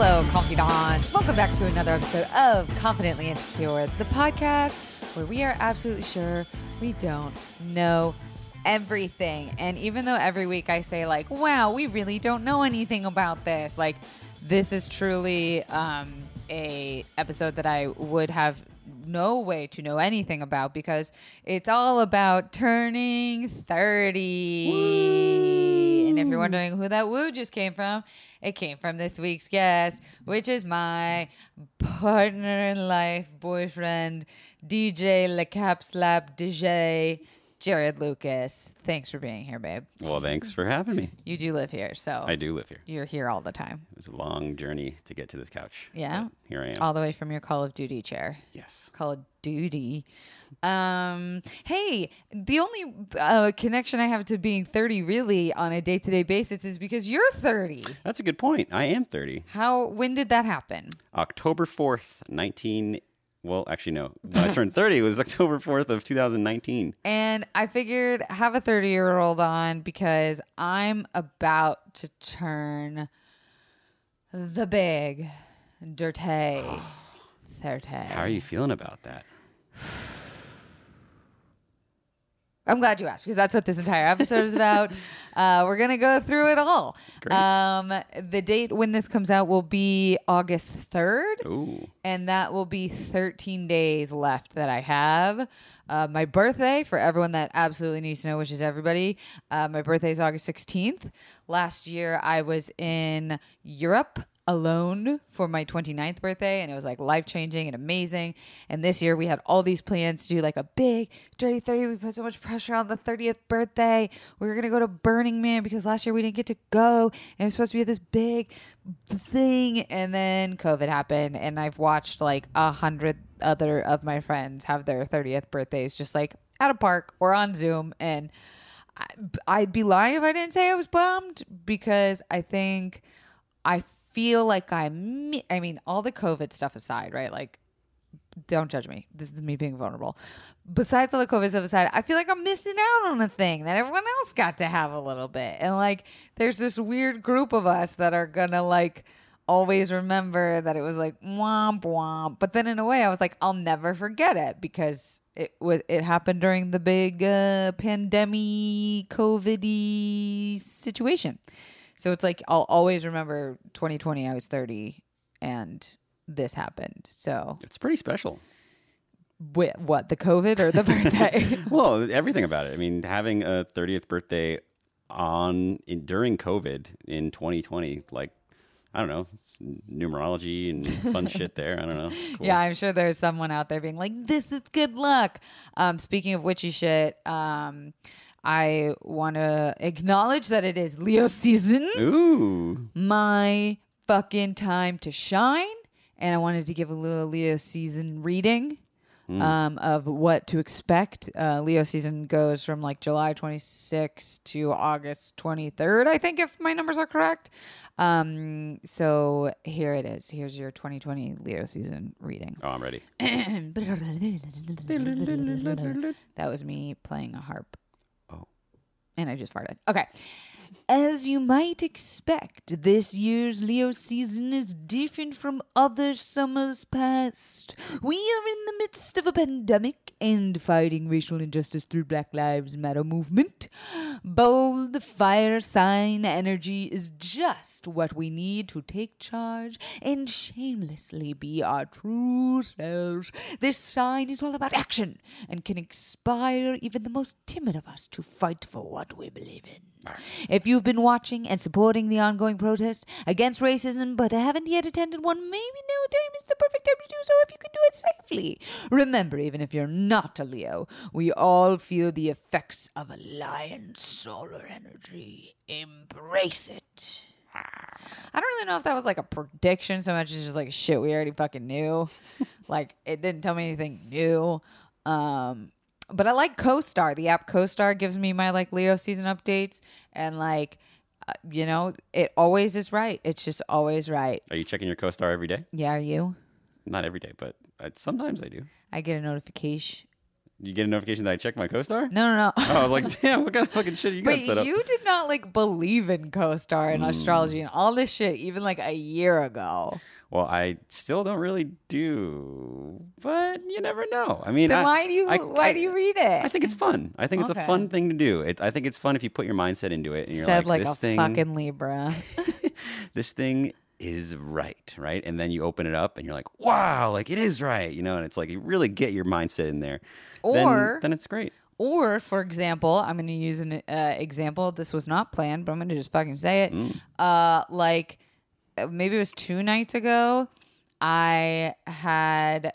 Hello, confidants. Welcome back to another episode of Confidently Insecure, the podcast where we are absolutely sure we don't know everything. And even though every week I say, like, wow, we really don't know anything about this, like, this is truly um, a episode that I would have no way to know anything about because it's all about turning 30. And if you're wondering who that woo just came from, it came from this week's guest, which is my partner in life, boyfriend, DJ Le Kap Slap DJ, Jared Lucas. Thanks for being here, babe. Well, thanks for having me. You do live here, so I do live here. you're here all the time. It was a long journey to get to this couch. Yeah? here I am. All the way from your Call of Duty chair. yes. Call of Duty. Um, hey, the only uh, connection I have to being 30 really on a day to day basis is because you're 30. That's a good point. I am 30. How, when did that happen? October 4th, 19. Well, actually, no. When I turned 30, it was October 4th of 2019. And I figured have a 30 year old on because I'm about to turn the big dirty 30. How are you feeling about that? I'm glad you asked because that's what this entire episode is about. Uh, we're gonna go through it all. Um, the date when this comes out will be August third, Ooh. and that will be 13 days left that I have. Uh, my birthday, for everyone that absolutely needs to know, which is everybody, uh, my birthday is August 16th. Last year, I was in Europe alone for my 29th birthday and it was like life changing and amazing. And this year we had all these plans to do like a big dirty 30 we put so much pressure on the 30th birthday. We were going to go to burning man because last year we didn't get to go and it was supposed to be this big thing. And then covid happened and i've watched like a hundred other of my friends have their 30th birthdays just like at a park or on zoom. And I'd be lying if I didn't say I was bummed because I think I feel like I, mi- I mean, all the COVID stuff aside, right? Like, don't judge me. This is me being vulnerable. Besides all the COVID stuff aside, I feel like I'm missing out on a thing that everyone else got to have a little bit. And like, there's this weird group of us that are gonna like always remember that it was like womp womp. But then in a way, I was like, I'll never forget it because it was it happened during the big uh, pandemic COVID situation. So it's like I'll always remember 2020. I was 30 and this happened. So It's pretty special. Wh- what the COVID or the birthday? Well, everything about it. I mean, having a 30th birthday on in, during COVID in 2020, like, I don't know, numerology and fun shit there. I don't know. It's cool. Yeah, I'm sure there's someone out there being like, "This is good luck." Um, speaking of witchy shit, um, I want to acknowledge that it is Leo season, Ooh. my fucking time to shine, and I wanted to give a little Leo season reading. Um, of what to expect. Uh, Leo season goes from like July 26th to August 23rd, I think, if my numbers are correct. Um, so here it is. Here's your 2020 Leo season reading. Oh, I'm ready. That was me playing a harp. And I just farted. Okay. As you might expect, this year's Leo season is different from other summers past. We are in the midst of a pandemic and fighting racial injustice through Black Lives Matter movement. Bold fire sign energy is just what we need to take charge and shamelessly be our true selves. This sign is all about action and can inspire even the most timid of us to fight for what we believe in. If you've been watching and supporting the ongoing protest against racism but haven't yet attended one, maybe now time is the perfect time to do so if you can do it safely. Remember, even if you're not a Leo, we all feel the effects of a lion's solar energy. Embrace it. I don't really know if that was like a prediction so much as just like shit we already fucking knew. like it didn't tell me anything new. Um but I like CoStar. The app CoStar gives me my like Leo season updates and like uh, you know, it always is right. It's just always right. Are you checking your co-star every day? Yeah, are you? Not every day, but I, sometimes I do. I get a notification. You get a notification that I checked my co-star. No, no, no. Oh, I was like, damn, what kind of fucking shit you got set up? you did not like believe in co-star and hmm. astrology and all this shit even like a year ago. Well, I still don't really do, but you never know. I mean, Then I- why do you I- why I- do you read it? I think it's fun. I think it's a fun thing to do. It, I think it's fun if you put your mindset into it and you're Said like, like, this a thing, fucking Libra. this thing is right, right? And then you open it up and you're like, wow, like it is right, you know. And it's like you really get your mindset in there. Then- Or- then, it's great. Or, for example, I'm going to use an uh, example. This was not planned, but I'm going to just fucking say it. Mm. Uh, like uh, maybe it was two nights ago. I had.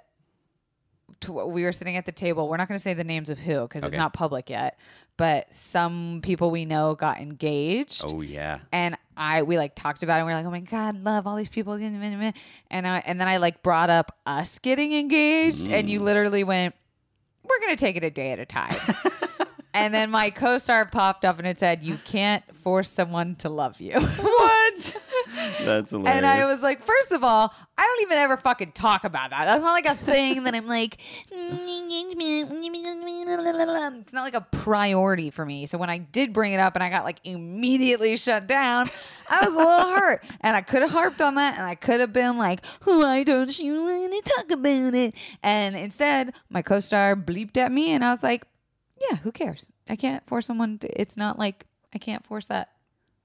We were sitting at the table. We're not going to say the names of who because it's not public yet. But some people we know got engaged Oh yeah. and I we like talked about it. and We are like, oh my god, love all these people, and I and then I like brought up us getting engaged, and Mm. you literally went, "We're gonna take it a day at a time." and then my co-star popped up and it said, "You can't force someone to love you." What? That's hilarious. And I was like, first of all, I don't even ever fucking talk about that. That's not like a thing that I'm like, it's not like a priority for me. So when I did bring it up and I got like immediately shut down, I was a little hurt. And I could have harped on that and I could have been like, why don't you want to talk about it? And instead, my co star bleeped at me and I was like, yeah, who cares? I can't force someone to, it's not like I can't force that.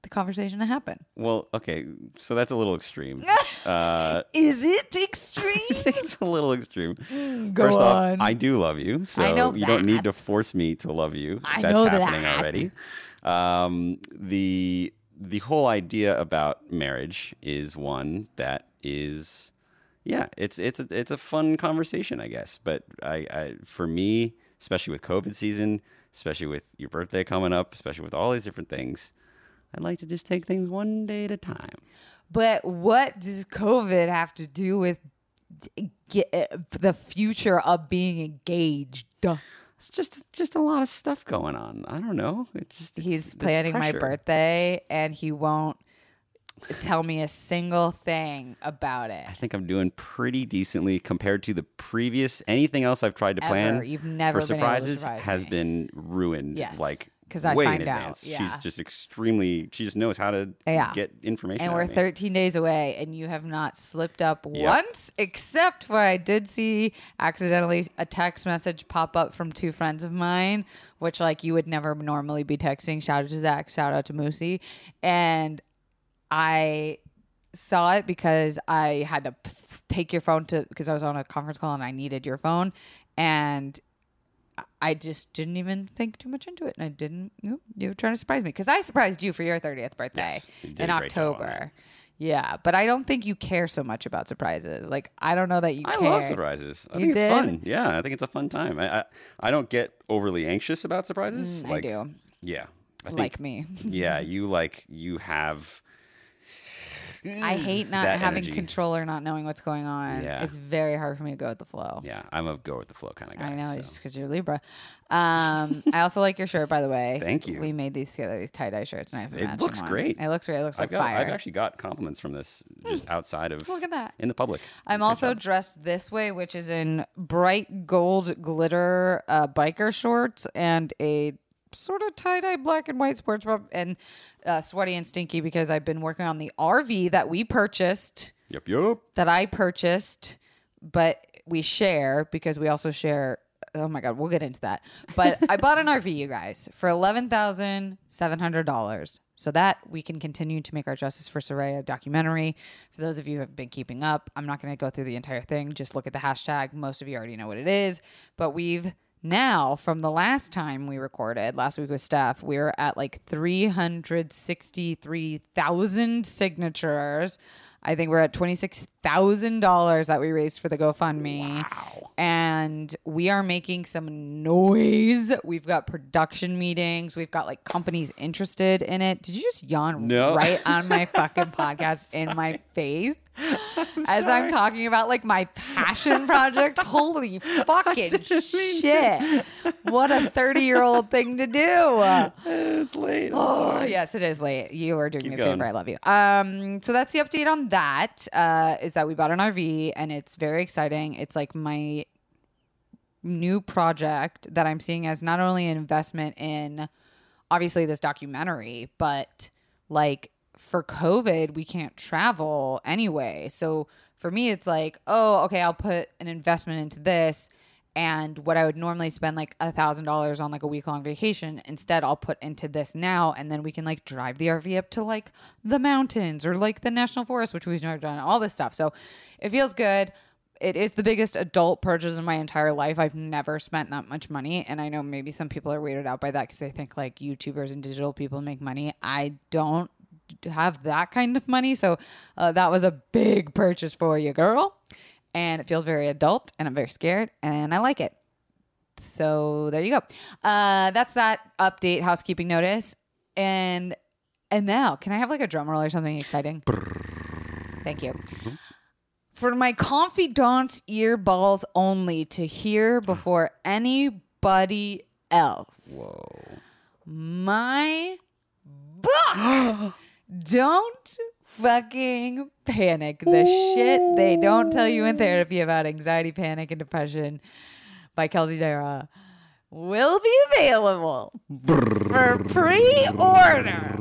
The conversation to happen. well, okay, so that's a little extreme. uh, Is it extreme? it's a little extreme. Go First on. off, I do love you, so I know you don't need to force me to love you. I That's know happening that. already. Um, the the whole idea about marriage is one that is, yeah, it's it's a, it's a fun conversation, I guess. But I, I for me, especially with COVID season, especially with your birthday coming up, especially with all these different things, I'd like to just take things one day at a time. But what does COVID have to do with get, uh, the future of being engaged? It's just just a lot of stuff going on. I don't know. It's just it's He's planning my birthday and he won't tell me a single thing about it. I think I'm doing pretty decently compared to the previous anything else I've tried to plan. You've never for been able to surprises surprise has me. been ruined. Yes, like 'cause I way find in out, yeah. She's just extremely. She just knows how to Yeah. get information. And we're of me. 13 days away, and you have not slipped up once, except for I did see accidentally a text message pop up from two friends of mine, which like you would never normally be texting. Shout out to Zach, shout out to Moosey. And I saw it because I had to take your phone to because I was on a conference call and I needed your phone, and I just didn't even think too much into it, and I didn't. You, know, you were trying to surprise me because I surprised you for your thirtieth birthday Yes, you in a great job October. Yeah, but I don't think you care so much about surprises. Like I don't know that you I care. love surprises. I You think it's did? fun. Yeah, I think it's a fun time. I I, I don't get overly anxious about surprises. Mm, I do. Yeah. I think, Like me. yeah, you like you have. I hate not that having energy. control or not knowing what's going on. Yeah. It's very hard for me to go with the flow. Yeah, I'm a go with the flow kind of guy. I know, so. it's just because you're Libra. Um, I also like your shirt, by the way. Thank you. We made these together, these tie dye shirts, and I have a It looks one. great. It looks great. It looks I've like got fire. I've actually got compliments from this just outside of Look at that. in the public. I'm Good also job. dressed this way, which is in bright gold glitter uh, biker shorts and a sort of tie dye black and white sports bra and uh, sweaty and stinky because I've been working on the RV that we purchased, Yep, yep. that I purchased, but we share because we also share. Oh my god, we'll get into that. But I bought an RV, you guys, for eleven thousand seven hundred dollars, so that we can continue to make our Justice for Soraya documentary. For those of you who have been keeping up, I'm not going to go through the entire thing. Just look at the hashtag. Most of you already know what it is, but we've now from the last time we recorded last week with staff, we were at like three hundred sixty-three thousand signatures. I think we're at twenty six thousand dollars that we raised for the GoFundMe. Wow. And we are making some noise. We've got production meetings. We've got like companies interested in it. Did you just yawn No. right on my fucking podcast in my face? As I'm talking about like my passion project. Holy fucking shit. What a 30 year old thing to do. It's late. I'm Oh, sorry. yes, it is late. You are doing Keep me a going. favor. I love you. Um, so that's the update on that. Uh, is that we bought an RV and it's very exciting. It's like my new project that I'm seeing as not only an investment in obviously this documentary, but like for COVID, we can't travel anyway. So for me, it's like, oh, okay, I'll put an investment into this. And what I would normally spend like a thousand dollars on like a week long vacation, instead I'll put into this now, and then we can like drive the RV up to like the mountains or like the national forest, which we've never done, all this stuff. So it feels good it is the biggest adult purchase in my entire life. I've never spent that much money. And I know maybe some people are weirded out by that because they think like YouTubers and digital people make money. I don't have that kind of money. So uh, that was a big purchase for you, girl. And it feels very adult and I'm very scared and I like it. So there you go. Uh, that's that update housekeeping notice. And and now, can I have like a drum roll or something exciting? Thank you for my confidant earballs only to hear before anybody else. Whoa. My book. don't fucking panic. The shit they don't tell you in therapy about anxiety, panic, and depression by Kelsey Darragh will be available for pre-order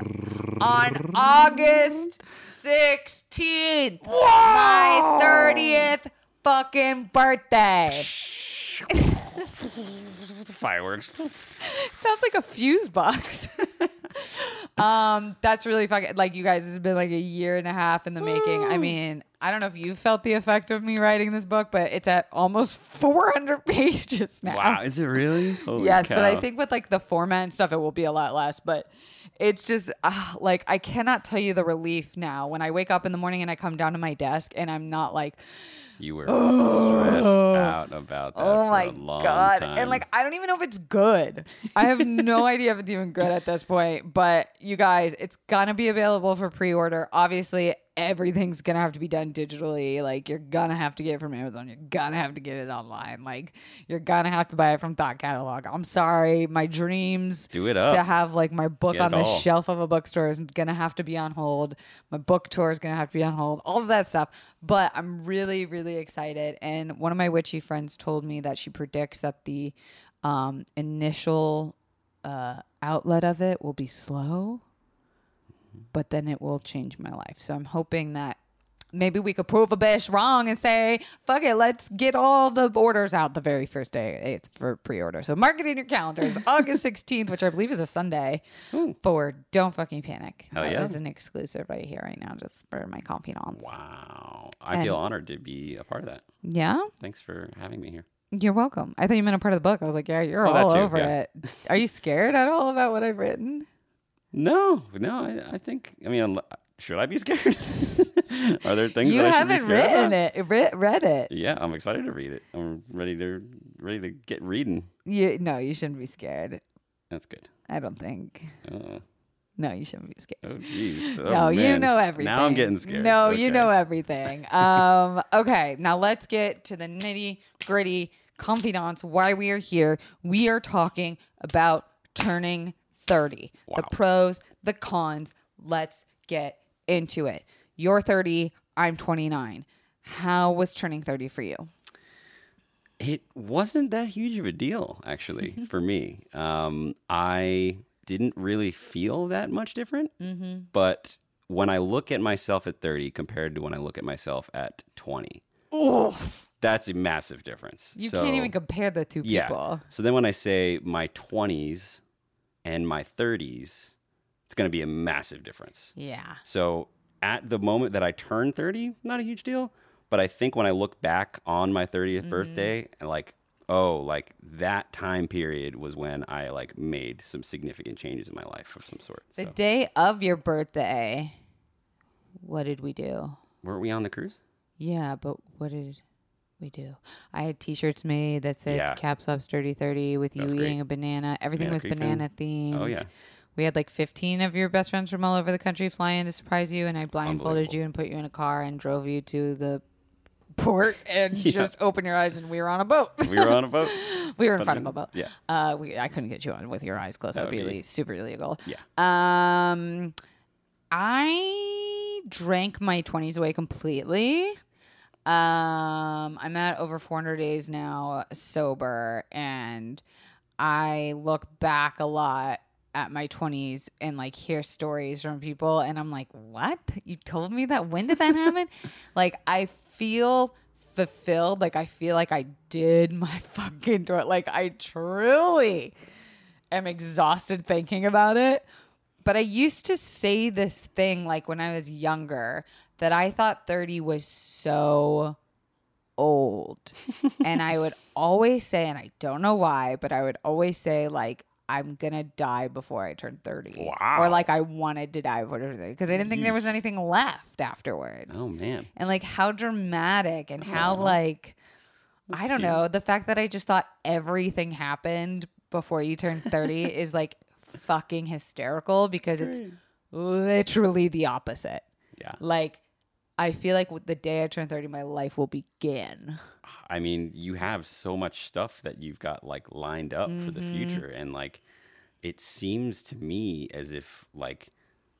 on August 16th. My 30th fucking birthday. Fireworks. Sounds like a fuse box. um, that's really fucking like you guys. It's been like a year and a half in the making. I mean, I don't know if you felt the effect of me writing this book, but it's at almost 400 pages now. Wow, is it really? Holy yes, but I think with like the format and stuff, it will be a lot less. But it's just uh, like I cannot tell you the relief now when I wake up in the morning and I come down to my desk and I'm not like, you were stressed out about that. oh for my a long god, time. and like I don't even know if it's good. I have no idea if it's even good at this point. But you guys, it's gonna be available for pre-order. Obviously, everything's gonna have to be done digitally. Like you're gonna have to get it from Amazon. You're gonna have to get it online. Like you're gonna have to buy it from Thought Catalog. I'm sorry, my dreams Do it up. to have like my book Get on the all. shelf of a bookstore is gonna have to be on hold. My book tour is gonna have to be on hold. All of that stuff. But I'm really, really excited. And one of my witchy friends told me that she predicts that the um, initial uh, outlet of it will be slow, but then it will change my life. So I'm hoping that maybe we could prove a bitch wrong and say, fuck it, let's get all the orders out the very first day it's for pre-order. So mark it in your calendars, August 16th, which I believe is a Sunday, for Don't Fucking Panic. Hell That yeah. is an exclusive right here, right now, just for my confidants. wow. I And- feel honored to be a part of that. Yeah, Thanks for having me here. you're welcome. I thought you meant a part of the book. I was like, yeah, you're Oh, all over yeah. it. Are you scared at all about what I've written? No, no. I, I think. I mean, should I be scared? Are there things you that I should be haven't scared written about? it, re- read it. Yeah, I'm excited to read it. I'm ready to ready to get reading. You no, you shouldn't be scared. That's good. I don't think. Uh, No, you shouldn't be scared. oh, jeez. Oh, no, you man. know everything. Now I'm getting scared. No, you Okay. know everything. Um, okay, now let's get to the nitty gritty confidants. Why we are here? We are talking about turning thirty. The pros, the cons. Let's get into it. You're thirty. I'm 29. How was turning 30 for you? It wasn't that huge of a deal, actually, for me. Um, I didn't really feel that much different. Mm-hmm. But when I look at myself at 30 compared to when I look at myself at 20, that's a massive difference. You So- can't even compare the two Yeah. people. So then when I say my 20s and my 30s, it's going to be a massive difference. Yeah. So at the moment that I turn 30, not a huge deal. But I think when I look back on my 30th Mm-hmm. birthday and like, oh, like that time period was when I like made some significant changes in my life of some sort. The So day of your birthday, what did we do? weren't we on the cruise? Yeah, but what did we do? I had T-shirts made that said Yeah. "Caps Up Sturdy 30 with you eating great. a banana. Everything Banana was banana themed. Oh, yeah. We had like 15 of your best friends from all over the country fly in to surprise you, and I blindfolded you and put you in a car and drove you to the port and just open your eyes and we were on a boat. We were on a boat. we were in front of a boat. Yeah. Uh, we, I couldn't get you on with your eyes closed. That would That be, would be- ille- super illegal. Yeah. Um, I drank my 20s away completely. Um, I'm at over 400 days now sober, and I look back a lot at my 20s and like hear stories from people, and I'm like, what? You told me that? When did that happen? like, I feel fulfilled. Like, I feel like I did my fucking door. Like, I truly am exhausted thinking about it. But I used to say this thing like when I was younger that I thought 30 was so old. and I would always say, and I don't know why, but I would always say, like, I'm gonna die before I turn 30. Wow. Or like I wanted to die before I turned 30 because I didn't think there was anything left afterwards. Oh man. And like how dramatic and how like I don't know, the fact that I just thought everything happened before you turn 30 is like fucking hysterical because it's literally the opposite. Yeah. Like I feel like with the day I turn 30 my life will begin. I mean, you have so much stuff that you've got like lined up for the mm-hmm. future, and like it seems to me as if like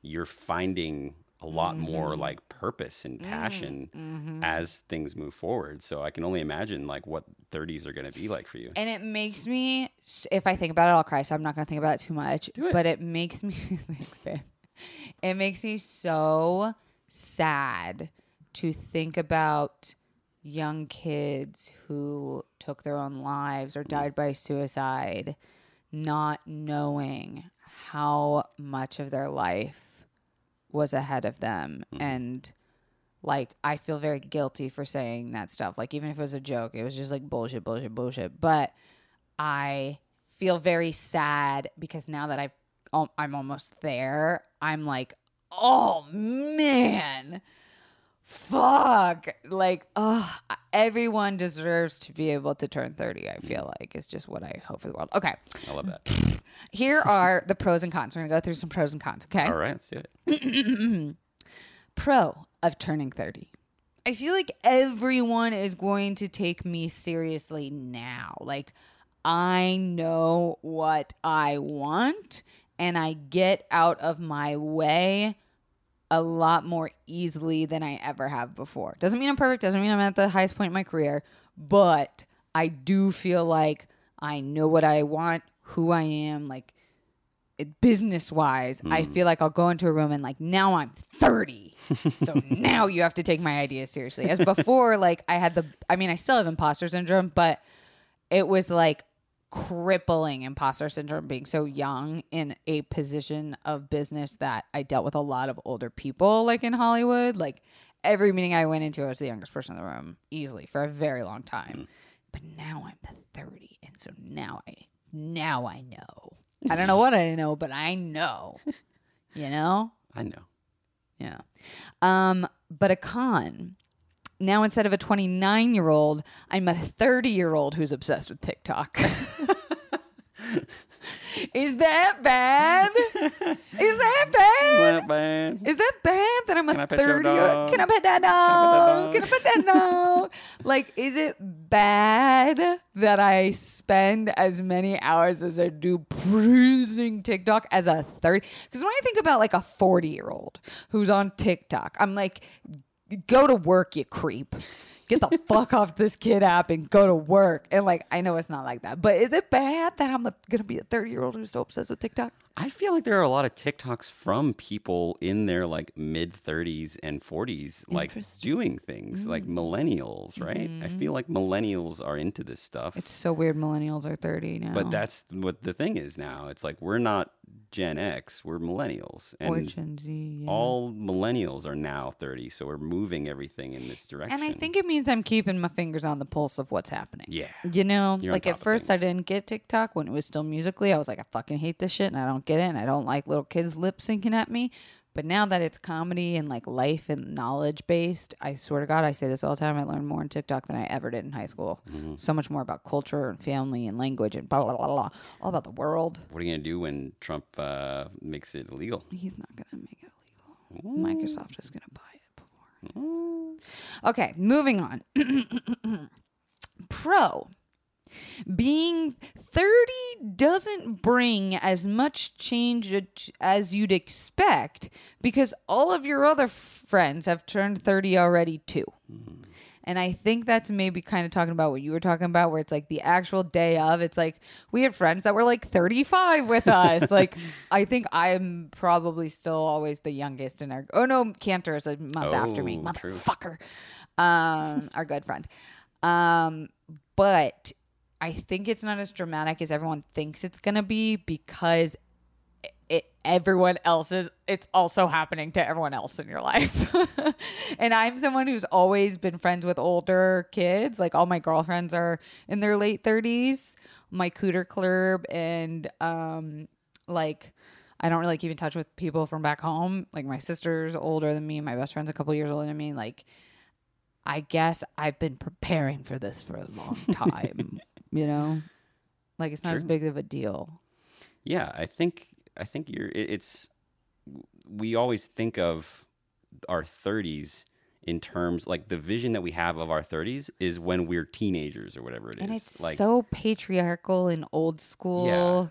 you're finding a lot more mm-hmm. like purpose and mm, passion mm-hmm. as things move forward. So I can only imagine like what 30s are going to be like for you. And it makes me, if I think about it, I'll cry. So I'm not going to think about it too much. it. But it makes me, thanks, babe. It makes me so sad to think about young kids who took their own lives or died by suicide, not knowing how much of their life was ahead of them. Mm-hmm. And like, I feel very guilty for saying that stuff. Like, even if it was a joke, it was just like bullshit, bullshit, bullshit. But I feel very sad because now that I've, I'm almost there, I'm like, oh man, fuck. Like, oh, everyone deserves to be able to turn 30, I feel mm. like, it's just what I hope for the world. Okay. I love that. Here are the pros and cons. We're to go through some pros and cons, okay? All right, let's do it. pro of turning 30. I feel like everyone is going to take me seriously now. Like, I know what I want and I get out of my way a lot more easily than I ever have before. Doesn't mean I'm perfect, doesn't mean I'm at the highest point in my career, but I do feel like I know what I want, who I am, like business wise, I mm. feel like I'll go into a room and like now I'm 30. so now you have to take my ideas seriously. As before, like I had the I mean, I still have imposter syndrome, but it was like crippling imposter syndrome being so young in a position of business that I dealt with a lot of older people like in Hollywood. Like every meeting I went into, I was the youngest person in the room easily for a very long time. But now I'm 30 and so now I now I know. I don't know what I know, but I know. You know? I know. Yeah. Um, but a con. Now instead of a 29 year old, I'm a 30 year old who's obsessed with TikTok. Is that bad? Is that bad? Not bad. Is that bad that I'm a Can I pet your 30 year dog? Can I pet that dog? Can I pet that dog? like, is it bad that I spend as many hours as I do perusing TikTok as a 30? Because when I think about like a 40 year old who's on TikTok, I'm like, go to work, you creep. Get the fuck off this kid app and go to work. And like, I know it's not like that, but is it bad that I'm a, gonna be a 30 year old who's so obsessed with TikTok? I feel like there are a lot of TikToks from people in their like mid 30s and 40s, like doing things like mm-hmm. millennials, right? I feel mm-hmm. like millennials are into this stuff. It's so weird. Millennials are 30 now. but that's what the thing is now. It's like we're not Gen X, we're millennials. or And Gen Z. yeah. all millennials are now 30, so we're moving everything in this direction. And I think it means I'm keeping my fingers on the pulse of what's happening. Yeah. You know, You're like at first I didn't get TikTok when it was still Musical.ly. I was like, I fucking hate this shit and I don't get it and I don't like little kids lip syncing at me. But now that it's comedy and like life and knowledge based, I swear to God, I say this all the time. I learned more in TikTok than I ever did in high school. Mm-hmm. So much more about culture and family and language and blah, blah, blah, blah, all about the world. What are you going to do when Trump uh, makes it illegal? He's not going to make it illegal. Microsoft is going to buy it before. Okay, moving on. Pro. Being 30 doesn't bring as much change as you'd expect because all of your other f- friends have turned 30 already too. And I think that's maybe kind of talking about what you were talking about, where it's like the actual day of. It's like we had friends that were like 35 with us. like I think I'm probably still always the youngest in our. Oh no, Cantor is a month after me, Oh, motherfucker. Um, our good friend. Um, but I think it's not as dramatic as everyone thinks it's gonna be because it everyone else's it's also happening to everyone else in your life. And i'm someone who's always been friends with older kids like all my girlfriends are in their late 30s my cooter club and um like i don't really keep in touch with people from back home. Like my sister's older than me my best friend's a couple years older than me. Like i guess i've been preparing for this for a long time you know like it's not as big of a deal Yeah, I think I think you're. it- It's we always think of our 30s in terms like the vision that we have of our 30s is when we're teenagers or whatever it is. and it's like so patriarchal and old school Yeah.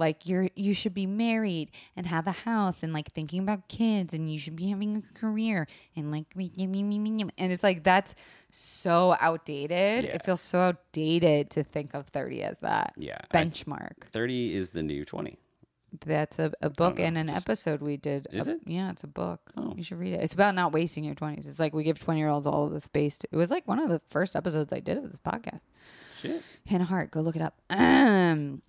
Like you're you should be married and have a house and like thinking about kids and you should be having a career and like and it's like that's so outdated Yeah. it feels so outdated to think of 30 as that yeah, I- benchmark 30 is the new 20. that's a, a book and an just- episode we did Is a- it? yeah it's a book Oh. you should read it it's about not wasting your 20s it's like we give 20 year olds all of the space to, it was like one of the first episodes i did of this podcast Shit. Hannah Hart, go look it up. Um,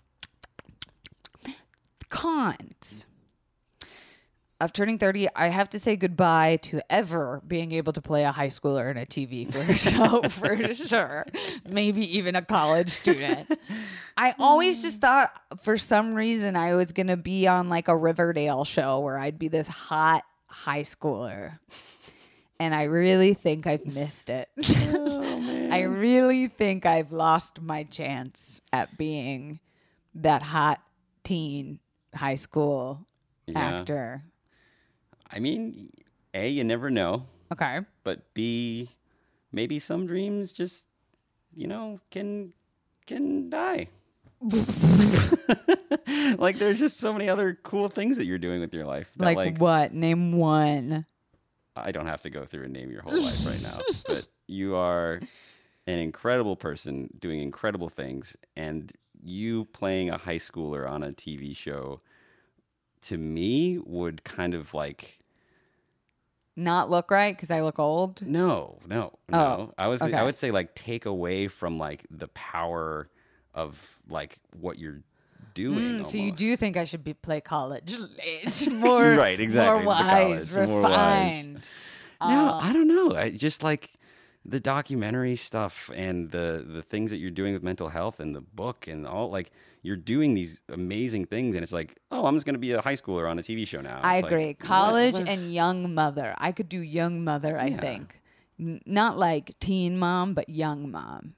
cons of turning 30, I have to say goodbye to ever being able to play a high schooler in a TV for show for sure. Maybe even a college student. I always just thought for some reason I was going to be on like a Riverdale show where I'd be this hot high schooler. And I really think I've missed it. Oh, I really think I've lost my chance at being that hot teen high school Yeah. actor. I mean, A, you never know, Okay. but B, maybe some dreams just, you know, can can die. like there's just so many other cool things that you're doing with your life. That, Like, like what? Name one. I don't have to go through and name your whole life right now, but you are an incredible person doing incredible things, and you playing a high schooler on a TV show to me would kind of like Not look right because I look old. no, no, no. I was Oh, okay. I would say like take away from like the power of like what you're doing. Mm, so you do think I should be play college more Right, exactly, more wise, college, more wise. refined. No, Uh, I don't know. I just like the documentary stuff and the the things that you're doing with mental health and the book and all like you're doing these amazing things and it's like, oh, I'm just going to be a high schooler on a TV show now. I It's like, agree. what- College what- and young mother. I could do young mother, I Yeah. think. N- not like teen mom, but young mom.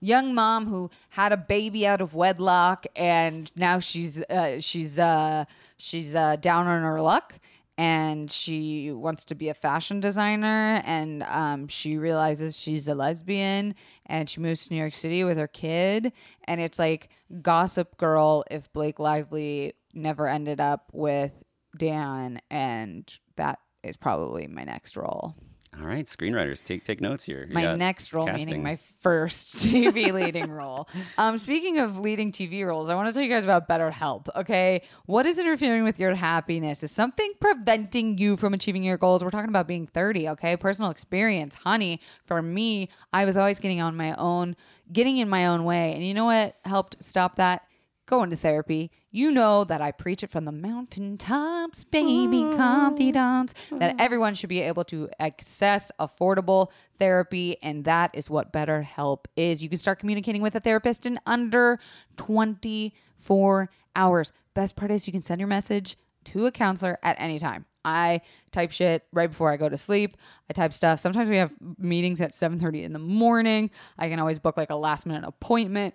Young mom who had a baby out of wedlock and now she's uh, she's uh, she's uh, down on her luck and she wants to be a fashion designer and um, she realizes she's a lesbian and she moves to New York City with her kid and it's like Gossip Girl if Blake Lively never ended up with Dan and that is probably my next role. All right, screenwriters, take take notes here. You My next role, casting. meaning my first TV leading role. Um, speaking of leading TV roles, I want to tell you guys about BetterHelp. Okay, what is interfering with your happiness? Is something preventing you from achieving your goals? We're talking about being thirty. Okay, personal experience, honey. For me, I was always getting on my own, getting in my own way, and you know what helped stop that? Going to therapy. You know that I preach it from the mountaintops, baby confidants, that everyone should be able to access affordable therapy. And that is what BetterHelp is. You can start communicating with a therapist in under 24 hours. Best part is you can send your message to a counselor at any time. I type shit right before I go to sleep. I type stuff. Sometimes we have meetings at 7:30 in the morning. I can always book like a last minute appointment.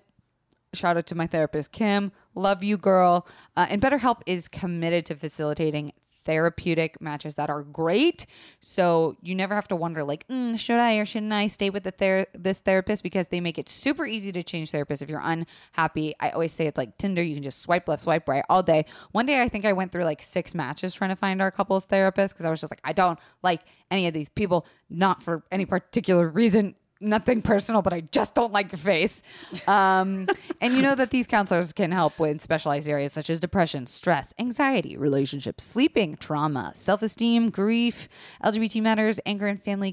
Shout out to my therapist, Kim. Love you, girl. Uh, and BetterHelp is committed to facilitating therapeutic matches that are great. So you never have to wonder, like, mm, should I or shouldn't I stay with the ther- this therapist? Because they make it super easy to change therapists if you're unhappy. I always say it's like Tinder. You can just swipe left, swipe right all day. One day, I think I went through like six matches trying to find our couples therapist because I was just like, I don't like any of these people, not for any particular reason nothing personal, but I just don't like your face. Um, and you know that these counselors can help with specialized areas such as depression, stress, anxiety, relationships, sleeping, trauma, self esteem, grief, LGBT matters, anger and family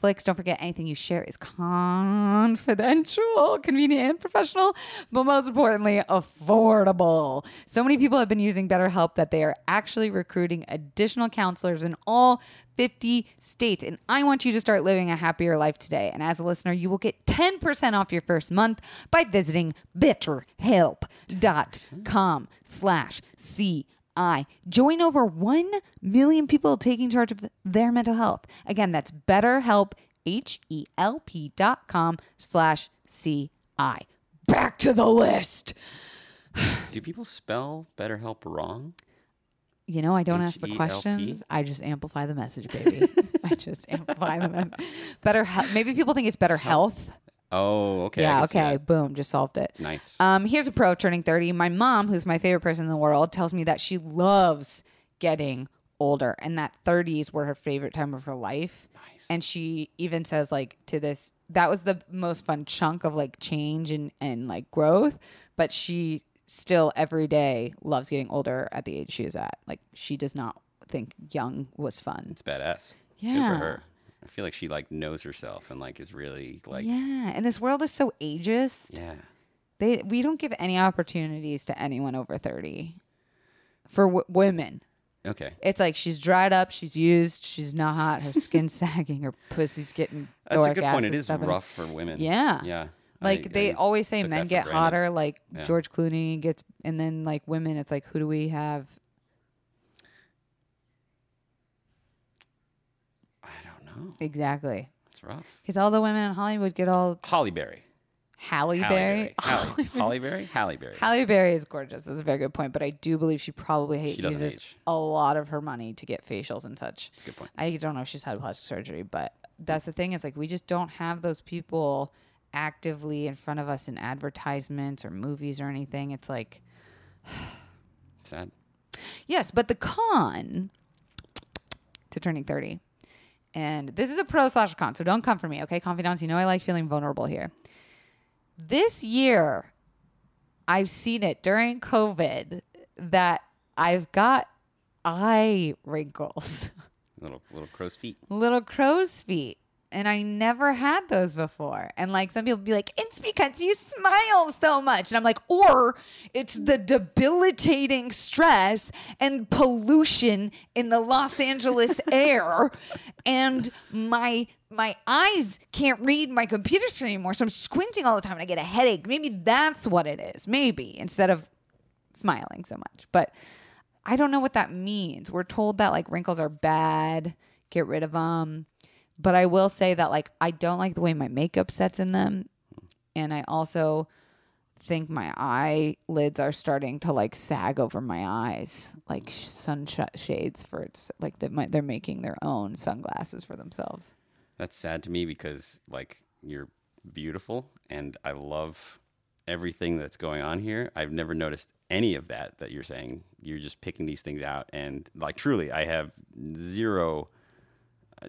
conflicts. Don't forget anything you share is confidential, convenient, and professional, but most importantly, affordable. So many people have been using BetterHelp that they are actually recruiting additional counselors in all 50 states. And I want you to start living a happier life today. And as a listener, you will get 10% off your first month by visiting betterhelp.com slash C. I join over 1 million people taking charge of their mental health. Again, that's betterhelp, H-E-L-P dot com slash C-I. Back to the list. Do people spell BetterHelp wrong? You know, I don't ask the questions. I just amplify the message, baby. I just amplify the message. Better health. Maybe people think it's better health. Oh, okay. Yeah, okay. Boom, just solved it. Nice. Um, here's a pro turning 30. My mom, who's my favorite person in the world, tells me that she loves getting older and that 30s were her favorite time of her life. Nice. And she even says like to this that was the most fun chunk of like change and and like growth, but she still every day loves getting older at the age she is at. Like she does not think young was fun. It's badass. Good Yeah. for her. I feel like she like knows herself and like is really like yeah, and this world is so ageist. yeah. They we don't give any opportunities to anyone over 30 for w- women. Okay. It's like she's dried up, she's used, she's not hot, her skin's sagging, her pussy's getting. That's a good point. It is rough for women. Yeah. Yeah. Like I- they I always say, men get hotter. Like Yeah. George Clooney gets, and then like women, it's like who do we have? I don't know. Exactly, It's rough. because all the women in Hollywood get all Holly Berry. Halle Berry. Halle, Holly Berry? Halle Berry. Halle Berry is gorgeous. That's a very good point. But I do believe she probably She doesn't uses age. a lot of her money to get facials and such. That's a good point. I don't know if she's had plastic surgery, but that's the thing is like we just don't have those people actively in front of us in advertisements or movies or anything. It's like Sad. yes, but the con to turning 30. And this is a pro slash con, so don't come for me, okay? Confidants, you know I like feeling vulnerable here. This year, I've seen it during COVID that I've got eye wrinkles. Little little crow's feet. little crow's feet. And I never had those before. And like some people be like, it's because you smile so much. And I'm like, or it's the debilitating stress and pollution in the Los Angeles air. And my my eyes can't read my computer screen anymore. So I'm squinting all the time and I get a headache. Maybe that's what it is. Maybe instead of smiling so much. But I don't know what that means. We're told that like wrinkles are bad, get rid of them. But I will say that like I don't like the way my makeup sets in them. And I also think my eyelids are starting to like sag over my eyes, like sun sh- shades for it's like they're making their own sunglasses for themselves. That's sad to me because like you're beautiful and I love everything that's going on here. I've never noticed any of that that you're saying. You're just picking these things out and like truly I have zero uh,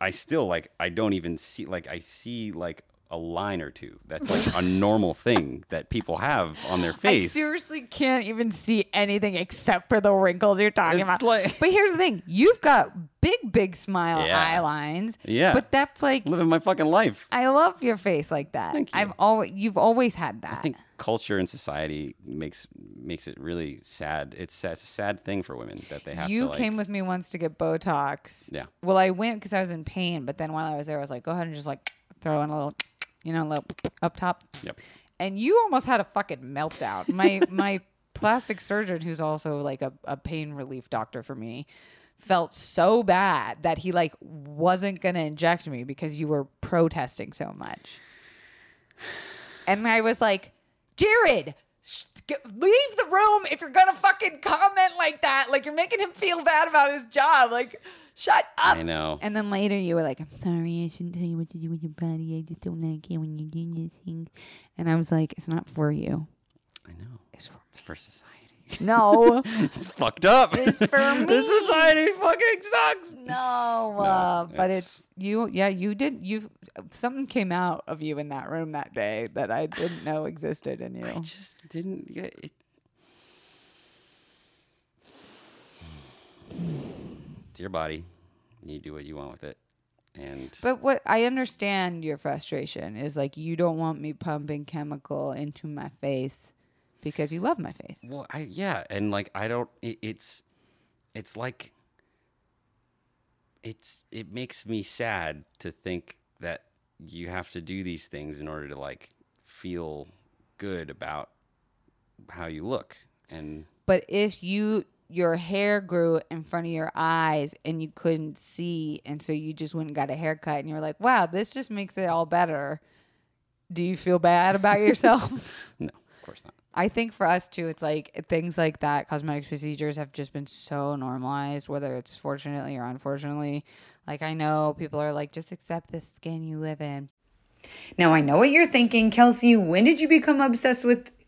I still like I don't even see like I see like a line or two. That's like a normal thing that people have on their face. I seriously can't even see anything except for the wrinkles you're talking It's about. like- but here's the thing: you've got big, big smile Yeah. eye lines. Yeah. but that's like Living my fucking life. I love your face like that. Thank you. I've always you've always had that. I think culture and society makes makes it really sad. It's, it's a sad thing for women that they have you to like, came with me once to get Botox. Yeah. Well, I went because I was in pain, but then while I was there, I was like, go ahead and just like throw in a little, you know, a little up top. Yep. And you almost had a fucking meltdown. My my plastic surgeon, who's also like a, a pain relief doctor for me, felt so bad that he like wasn't gonna inject me because you were protesting so much. And I was like, Jared, sh- get- leave the room if you're gonna fucking comment like that. Like you're making him feel bad about his job. Like, shut up. I know. And then later you were like, I'm sorry, I shouldn't tell you what to do with your body. I just don't like it when you do these things. And I was like, it's not for you. I know. It's for It's for society. No. It's fucked up. It's for me. society fucking sucks. No, uh, but it's- it's you. Yeah, you did. You something came out of you in that room that day that I didn't know existed in you. I just didn't get it. It's your body. You do what you want with it. And But what I understand your frustration is like you don't want me pumping chemical into my face because you love my face. well, I yeah, and like I don't it, it's it's like it's it makes me sad to think that you have to do these things in order to like feel good about how you look. And But if you your hair grew in front of your eyes and you couldn't see and so you just went and got a haircut and you're like, "Wow, this just makes it all better." Do you feel bad about yourself? no, course not. I think for us too, it's like things like that. Cosmetic procedures have just been so normalized, whether it's fortunately or unfortunately. Like I know people are like, just accept the skin you live in. Now, I know what you're thinking, Kelsey. When did you become obsessed with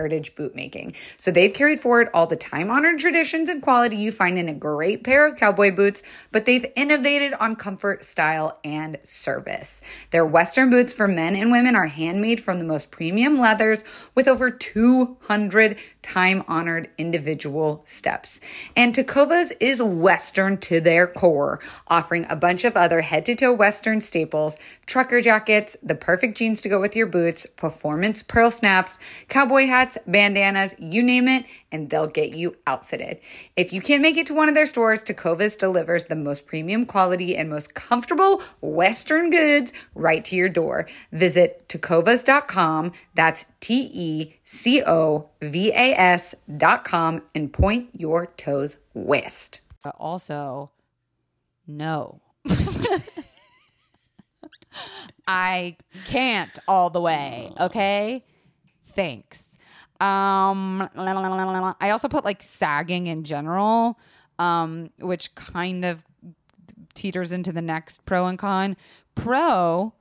heritage boot making. So they've carried forward all the time honored traditions and quality you find in a great pair of cowboy boots, but they've innovated on comfort, style, and service. Their Western boots for men and women are handmade from the most premium leathers with over 200 time honored individual steps. And Tecovas is Western to their core, offering a bunch of other head to toe Western staples, trucker jackets, the perfect jeans to go with your boots, performance pearl snaps, cowboy hats, bandanas, you name it, and they'll get you outfitted. If you can't make it to one of their stores, Tecovas delivers the most premium quality and most comfortable Western goods right to your door. Visit tecovas.com. That's T E C O V A S.com and point your toes west. But also, no. I can't all the way. Okay. Thanks. Um, I also put like sagging in general, um, which kind of teeters into the next pro and con. Pro,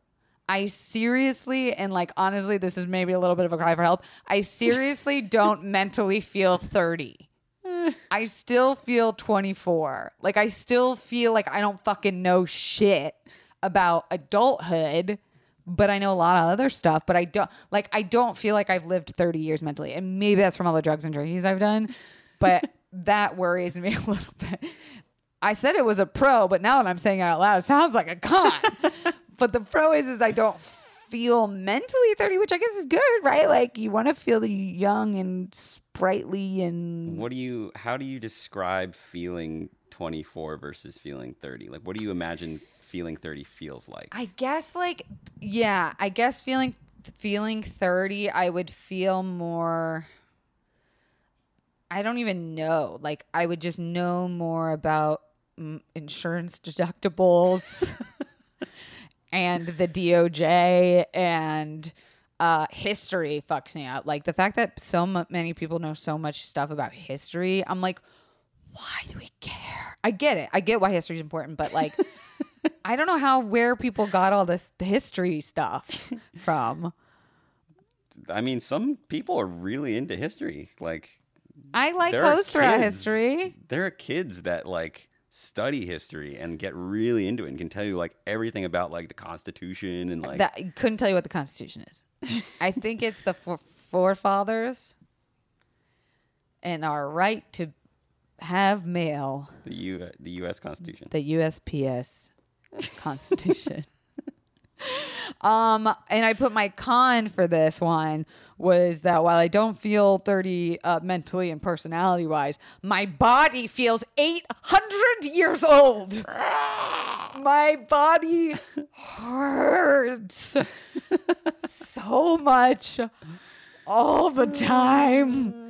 I seriously and like honestly, this is maybe a little bit of a cry for help. I seriously don't mentally feel 30. I still feel 24. Like I still feel like I don't fucking know shit about adulthood, but I know a lot of other stuff, but I don't like I don't feel like I've lived 30 years mentally. And maybe that's from all the drugs and drinkies I've done, but that worries me a little bit. I said it was a pro, but now that I'm saying it out loud, it sounds like a con. but the pro is is I don't feel mentally 30, which I guess is good, right? Like you want to feel young and sprightly and what do you how do you describe feeling 24 versus feeling 30? Like what do you imagine feeling 30 feels like? I guess like yeah, I guess feeling feeling 30 I would feel more I don't even know. Like I would just know more about mm, insurance deductibles and the DOJ and uh, history fucks me up. Like the fact that so mu- many people know so much stuff about history, I'm like, why do we care? I get it. I get why history is important, but like, I don't know how where people got all this history stuff from. I mean, some people are really into history. Like I like there are hosts throughout kids- history. There are kids that like study history and get really into it and can tell you like everything about like the Constitution and like that I couldn't tell you what the Constitution is. I think it's the fore- forefathers and our right to have mail, the U the U.S. Constitution. the USPS Constitution. um, and I put my con for this one was that while I don't feel 30 uh, mentally and personality wise, my body feels 800 years old. my body hurts so much all the time.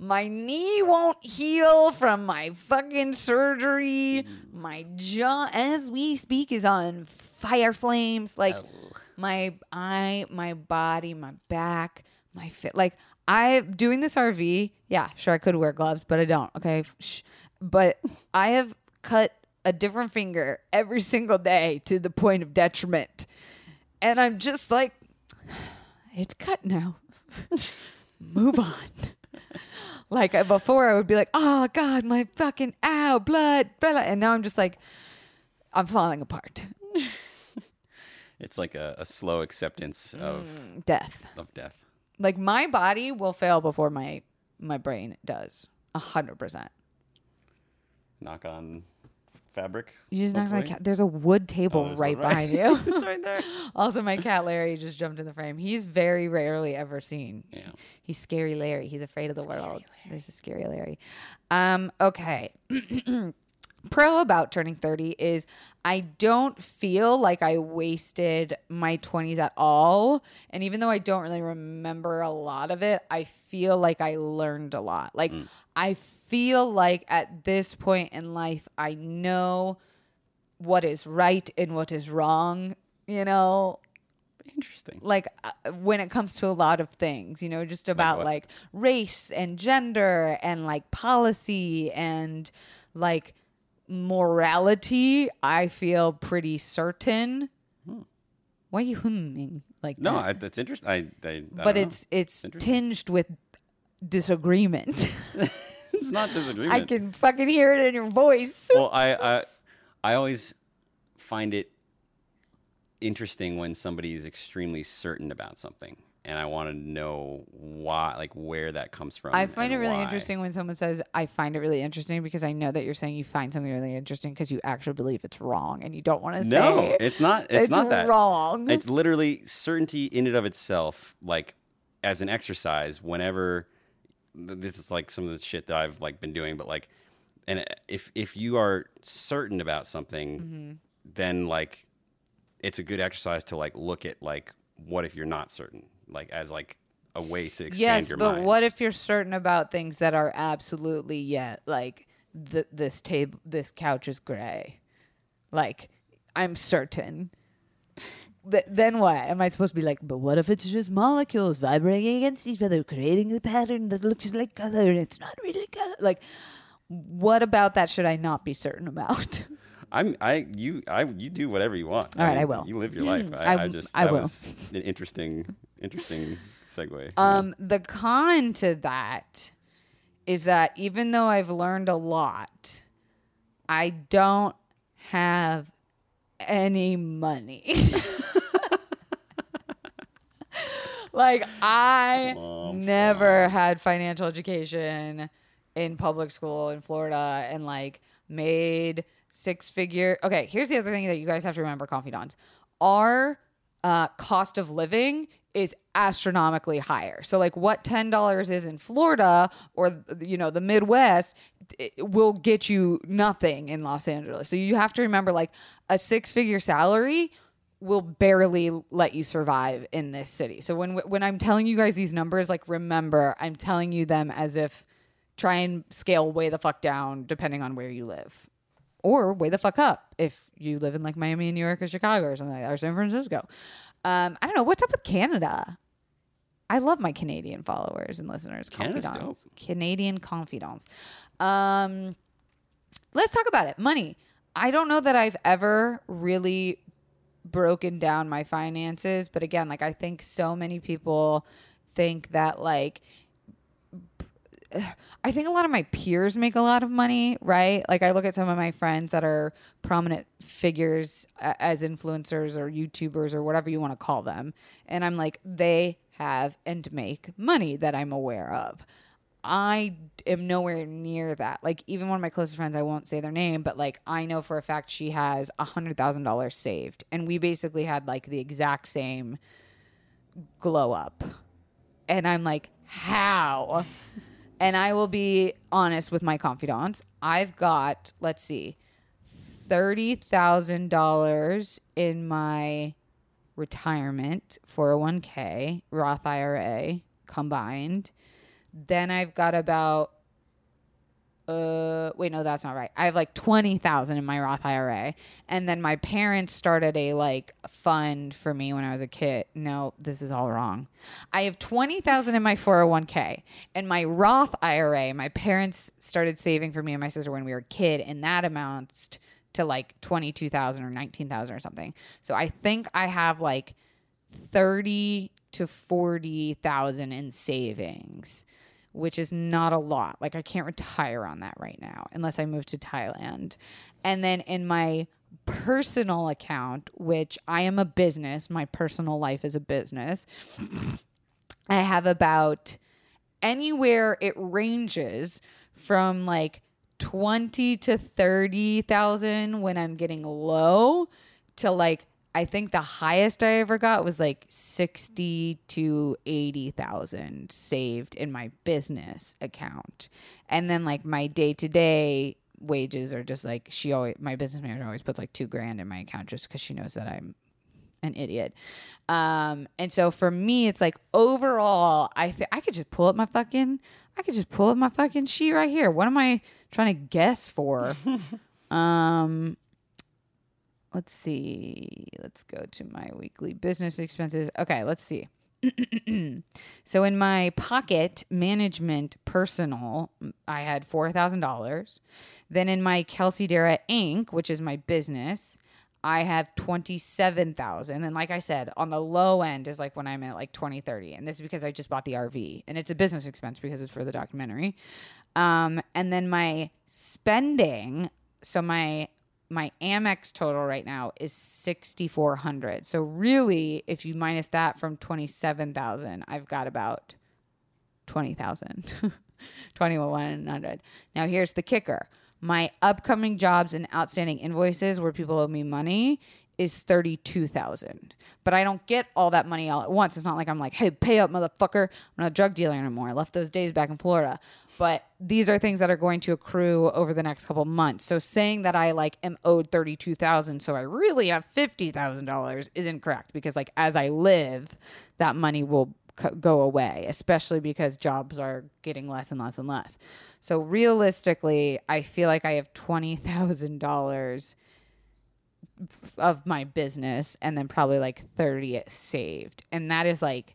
My knee won't heal from my fucking surgery. Mm. My jaw, as we speak, is on fire flames. Like my eye, my body, my back, my fit. Like I doing this RV. Yeah, sure, I could wear gloves, but I don't. Okay, Shh. but I have cut a different finger every single day to the point of detriment, and I'm just like, it's cut now. Move on. Like uh, before, I would be like, "Oh God, my fucking ow, blood, blah, blah," and now I'm just like, I'm falling apart. It's like a, a slow acceptance of Death. of death. Like my body will fail before my my brain does. A hundred percent. Knock on fabric. You just knocked on the hopefully. cat. There's a wood table Oh, right right- behind you. it's right there. also, my cat Larry just jumped in the frame. He's very rarely ever seen. Yeah. He's scary Larry. He's afraid of the world. This is scary Larry. Um, okay. Pro about turning 30 is I don't feel like I wasted my 20s at all. And even though I don't really remember a lot of it, I feel like I learned a lot. Like, I feel like at this point in life, I know what is right and what is wrong, you know? Interesting. like uh, when it comes to a lot of things, you know, just about what? like, race and gender and like policy and like morality, I feel pretty certain. Why are you humming like No, that? I, that's interesting. I, I, I but don't know. it's it's tinged with disagreement. it's not disagreement. I can fucking hear it in your voice. well, I, I I always find it interesting when somebody is extremely certain about something, and I want to know why, like where that comes from. I find it really why. interesting when someone says, I find it really interesting because I know that you're saying you find something really interesting because you actually believe it's wrong and you don't want to No, say it's not. It's, not that. wrong. It's literally certainty in and of itself, like as an exercise. Whenever this is like some of the shit that I've like been doing, but like, and if if you are certain about something, Mm-hmm. then like it's a good exercise to like look at like what if you're not certain, like as like a way to expand your mind. yes, your but mind. what if you're certain about things that are absolutely yet like th- this table, this couch is gray? Like I'm certain. Th- then what? Am I supposed to be like, but what if it's just molecules vibrating against each other, creating a pattern that looks like color and it's not really color? Like, what about that should I not be certain about? I'm I you I you do whatever you want. All right, I will. You live your life. I I, I just I that will. was an interesting interesting segue. Um, the con to that is that even though I've learned a lot, I don't have any money. like I never had financial education in public school in Florida and like made six figure. Okay, here's the other thing that you guys have to remember, confidants. Our uh, cost of living is astronomically higher. So like what $10 is in Florida or you know the Midwest will get you nothing in Los Angeles. So you have to remember like a six-figure salary will barely let you survive in this city. So when when I'm telling you guys these numbers like remember I'm telling you them as if try and scale way the fuck down depending on where you live or way the fuck up if you live in like Miami, and New York, or Chicago, or something like that, or San Francisco. Um, I don't know what's up with Canada. I love my Canadian followers and listeners. Canada's Confidants, Canadian confidants. Um, let's talk about it. Money. I don't know that I've ever really broken down my finances, but again, like I think so many people think that like I think a lot of my peers make a lot of money, right? Like I look at some of my friends that are prominent figures as influencers or YouTubers or whatever you want to call them, and I'm like they have and make money that I'm aware of. I am nowhere near that. Like even one of my closest friends, I won't say their name, but like I know for a fact she has a hundred thousand dollars saved, and we basically had like the exact same glow up, and I'm like, how? And I will be honest with my confidants. I've got, let's see, $30,000 in my retirement 401k, Roth IRA combined. Then I've got about uh wait no that's not right. I have like 20000 in my roth ira and then my parents started a like fund for me when i was a kid. No this is all wrong. I have 20000 in my 401k and my roth ira my parents started saving for me and my sister when we were a kid and that amounts to like 22000 or 19000 or something. So i think i have like 30 to 40,000 in savings, which is not a lot. Like I can't retire on that right now unless I move to Thailand. And then in my personal account, which I am a business, my personal life is a business. I have about anywhere it ranges from like 20 to 30,000 when I'm getting low to like I think the highest I ever got was like 60 to 80,000 saved in my business account. And then like my day-to-day wages are just like she always my business manager always puts like 2 grand in my account just cuz she knows that I'm an idiot. Um, and so for me, it's like overall, I th- I could just pull up my fucking, I could just pull up my fucking sheet right here. What am I trying to guess for? um, let's see. Let's go to my weekly business expenses. Okay, let's see. so in my pocket management personal, I had four thousand dollars. Then in my Kelsey Darragh Inc., which is my business, I have 27,000. And like I said, on the low end is like when I'm at like 20, 30. And this is because I just bought the RV and it's a business expense because it's for the documentary. Um, and then my spending, so my my Amex total right now is 6400. So really, if you minus that from 27,000, I've got about 20,000. 2100. Now here's the kicker. My upcoming jobs and outstanding invoices where people owe me money is 32,000. But I don't get all that money all at once. It's not like I'm like, "Hey, pay up, motherfucker. I'm not a drug dealer anymore. I left those days back in Florida." But these are things that are going to accrue over the next couple months. So saying that I like am owed 32,000 so I really have $50,000 is incorrect because like as I live, that money will go away, especially because jobs are getting less and less and less. So realistically, I feel like I have $20,000 of my business and then probably like 30 saved. And that is like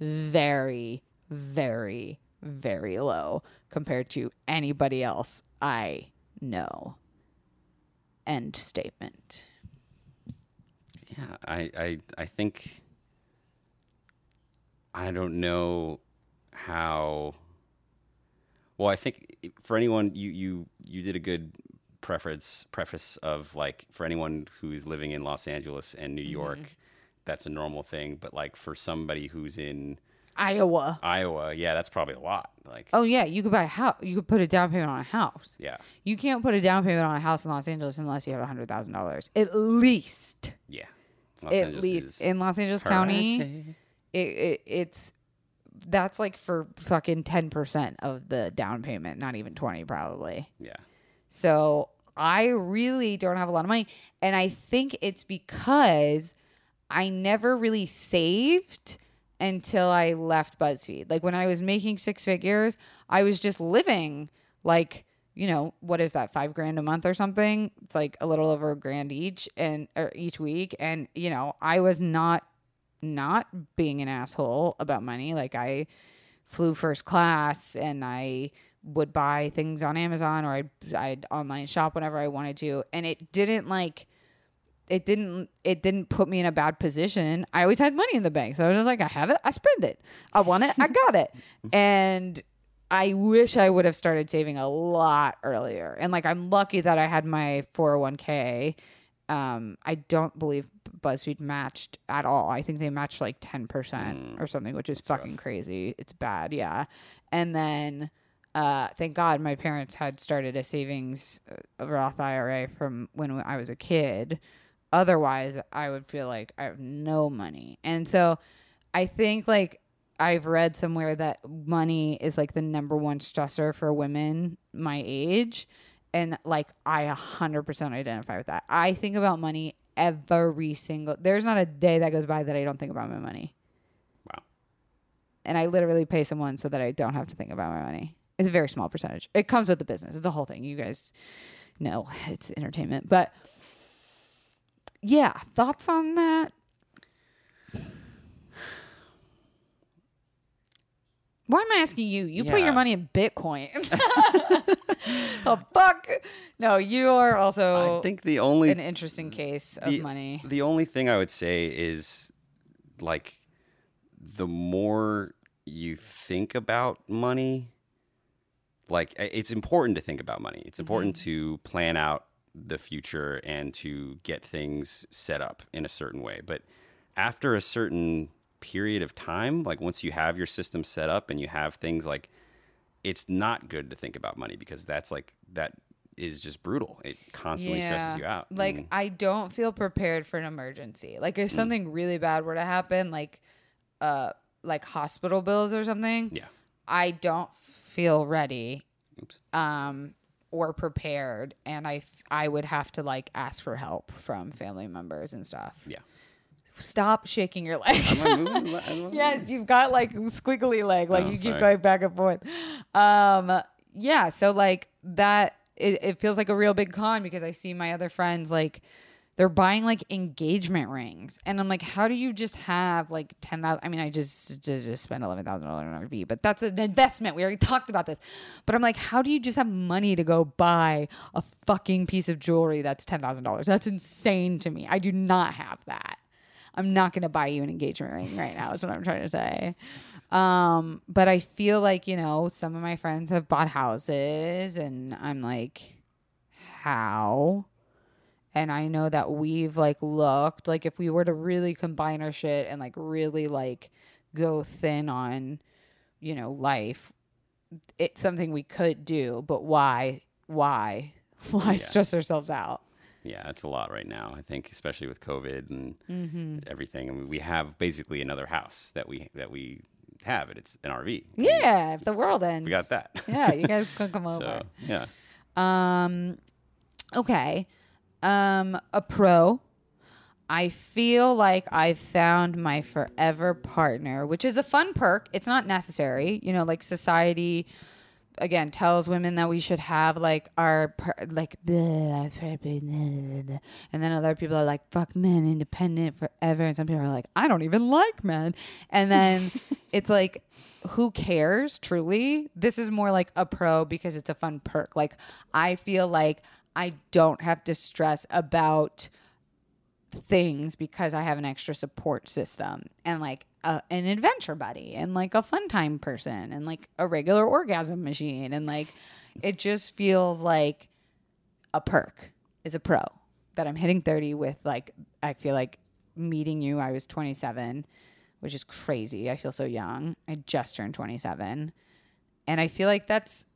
very, very, very low compared to anybody else I know. End statement. Yeah, I, I, I think I don't know how. Well, I think for anyone, you you you did a good preface preface of like for anyone who's living in Los Angeles and New mm-hmm. York, that's a normal thing. But like for somebody who's in Iowa. Iowa, yeah, that's probably a lot. Like, Oh yeah, you could buy a house. You could put a down payment on a house. yeah, You can't put a down payment on a house in Los Angeles unless you have a hundred thousand dollars, at least. yeah. Los at Angeles least in Los Angeles County, it, it it's that's like for fucking ten percent of the down payment, not even twenty probably. Yeah, So I really don't have a lot of money. And I think it's because I never really saved until I left BuzzFeed. Like when I was making six figures, I was just living like, you know, what is that, five grand a month or something? It's like a little over a grand each and or each week. And, you know, I was not not being an asshole about money. Like I flew first class and I would buy things on Amazon or I'd, I'd online shop whenever I wanted to. And it didn't like, it didn't, it didn't put me in a bad position. I always had money in the bank. So I was just like, I have it, I spend it. I want it, I got it. And I wish I would have started saving a lot earlier. And like, I'm lucky that I had my 401k. Um, I don't believe BuzzFeed matched at all. I think they matched like 10% or something, which is fucking crazy. It's bad. Yeah. And then, uh, thank God my parents had started a savings uh, Roth IRA from when I was a kid. Otherwise, I would feel like I have no money. And so I think like I've read somewhere that money is like the number one stressor for women my age. And like I 100% identify with that. I think about money every single There's not a day that goes by that I don't think about my money. wow. and I literally pay someone so that I don't have to think about my money. It's a very small percentage. It comes with the business. It's a whole thing. You guys know it's entertainment, but yeah, thoughts on that? Why am I asking you? You put your money in Bitcoin. oh fuck! No, you are also I think the only an interesting case of the, money. The only thing I would say is like the more you think about money, like it's important to think about money. It's important to plan out the future and to get things set up in a certain way. But after a certain period of time, like once you have your system set up and you have things like it's not good to think about money because that's like that is just brutal. It constantly stresses you out. Like And- I don't feel prepared for an emergency. Like Mm. if something really bad were to happen, like uh like hospital bills or something, yeah. I don't feel ready Oops. um or prepared and I I would have to like ask for help from family members and stuff. Yeah. Stop shaking your leg. Yes, you've got like squiggly leg, like Oh, you keep going back and forth. Um, yeah, so like that, it, it feels like a real big con because I see my other friends like they're buying like engagement rings, and I'm like, how do you just have like ten thousand? I mean, I just just, just spent eleven thousand dollars on RV, but that's an investment. We already talked about this, but I'm like, how do you just have money to go buy a fucking piece of jewelry that's ten thousand dollars? That's insane to me. I do not have that. I'm not going to buy you an engagement ring right now, is what I'm trying to say. Um, but I feel like, you know, some of my friends have bought houses, and I'm like, how? And I know that we've like looked, like, if we were to really combine our shit and like really like go thin on, you know, life, it's something we could do, but why? Why? Why Yeah. stress ourselves out? Yeah, it's a lot right now. I think, especially with COVID and Mm-hmm. everything. I mean, we have basically another house that we that we have. It. It's an RV. I mean, Yeah, if the world ends. we got that. yeah, you guys can come over. so yeah, Um, okay. Um, a pro. I feel like I've found my forever partner, which is a fun perk. It's not necessary, you know. Like society, again, tells women that we should have like our per- like, bleh, and then other people are like, "Fuck men, independent forever," and some people are like, "I don't even like men," and then it's like who cares truly this is more like a pro because it's a fun perk like i feel like i don't have to stress about things because i have an extra support system and like a, an adventure buddy and like a fun time person and like a regular orgasm machine and like it just feels like a perk is a pro that i'm hitting 30 with like i feel like meeting you i was 27 which is crazy. I feel so young. I just turned 27. And I feel like that's,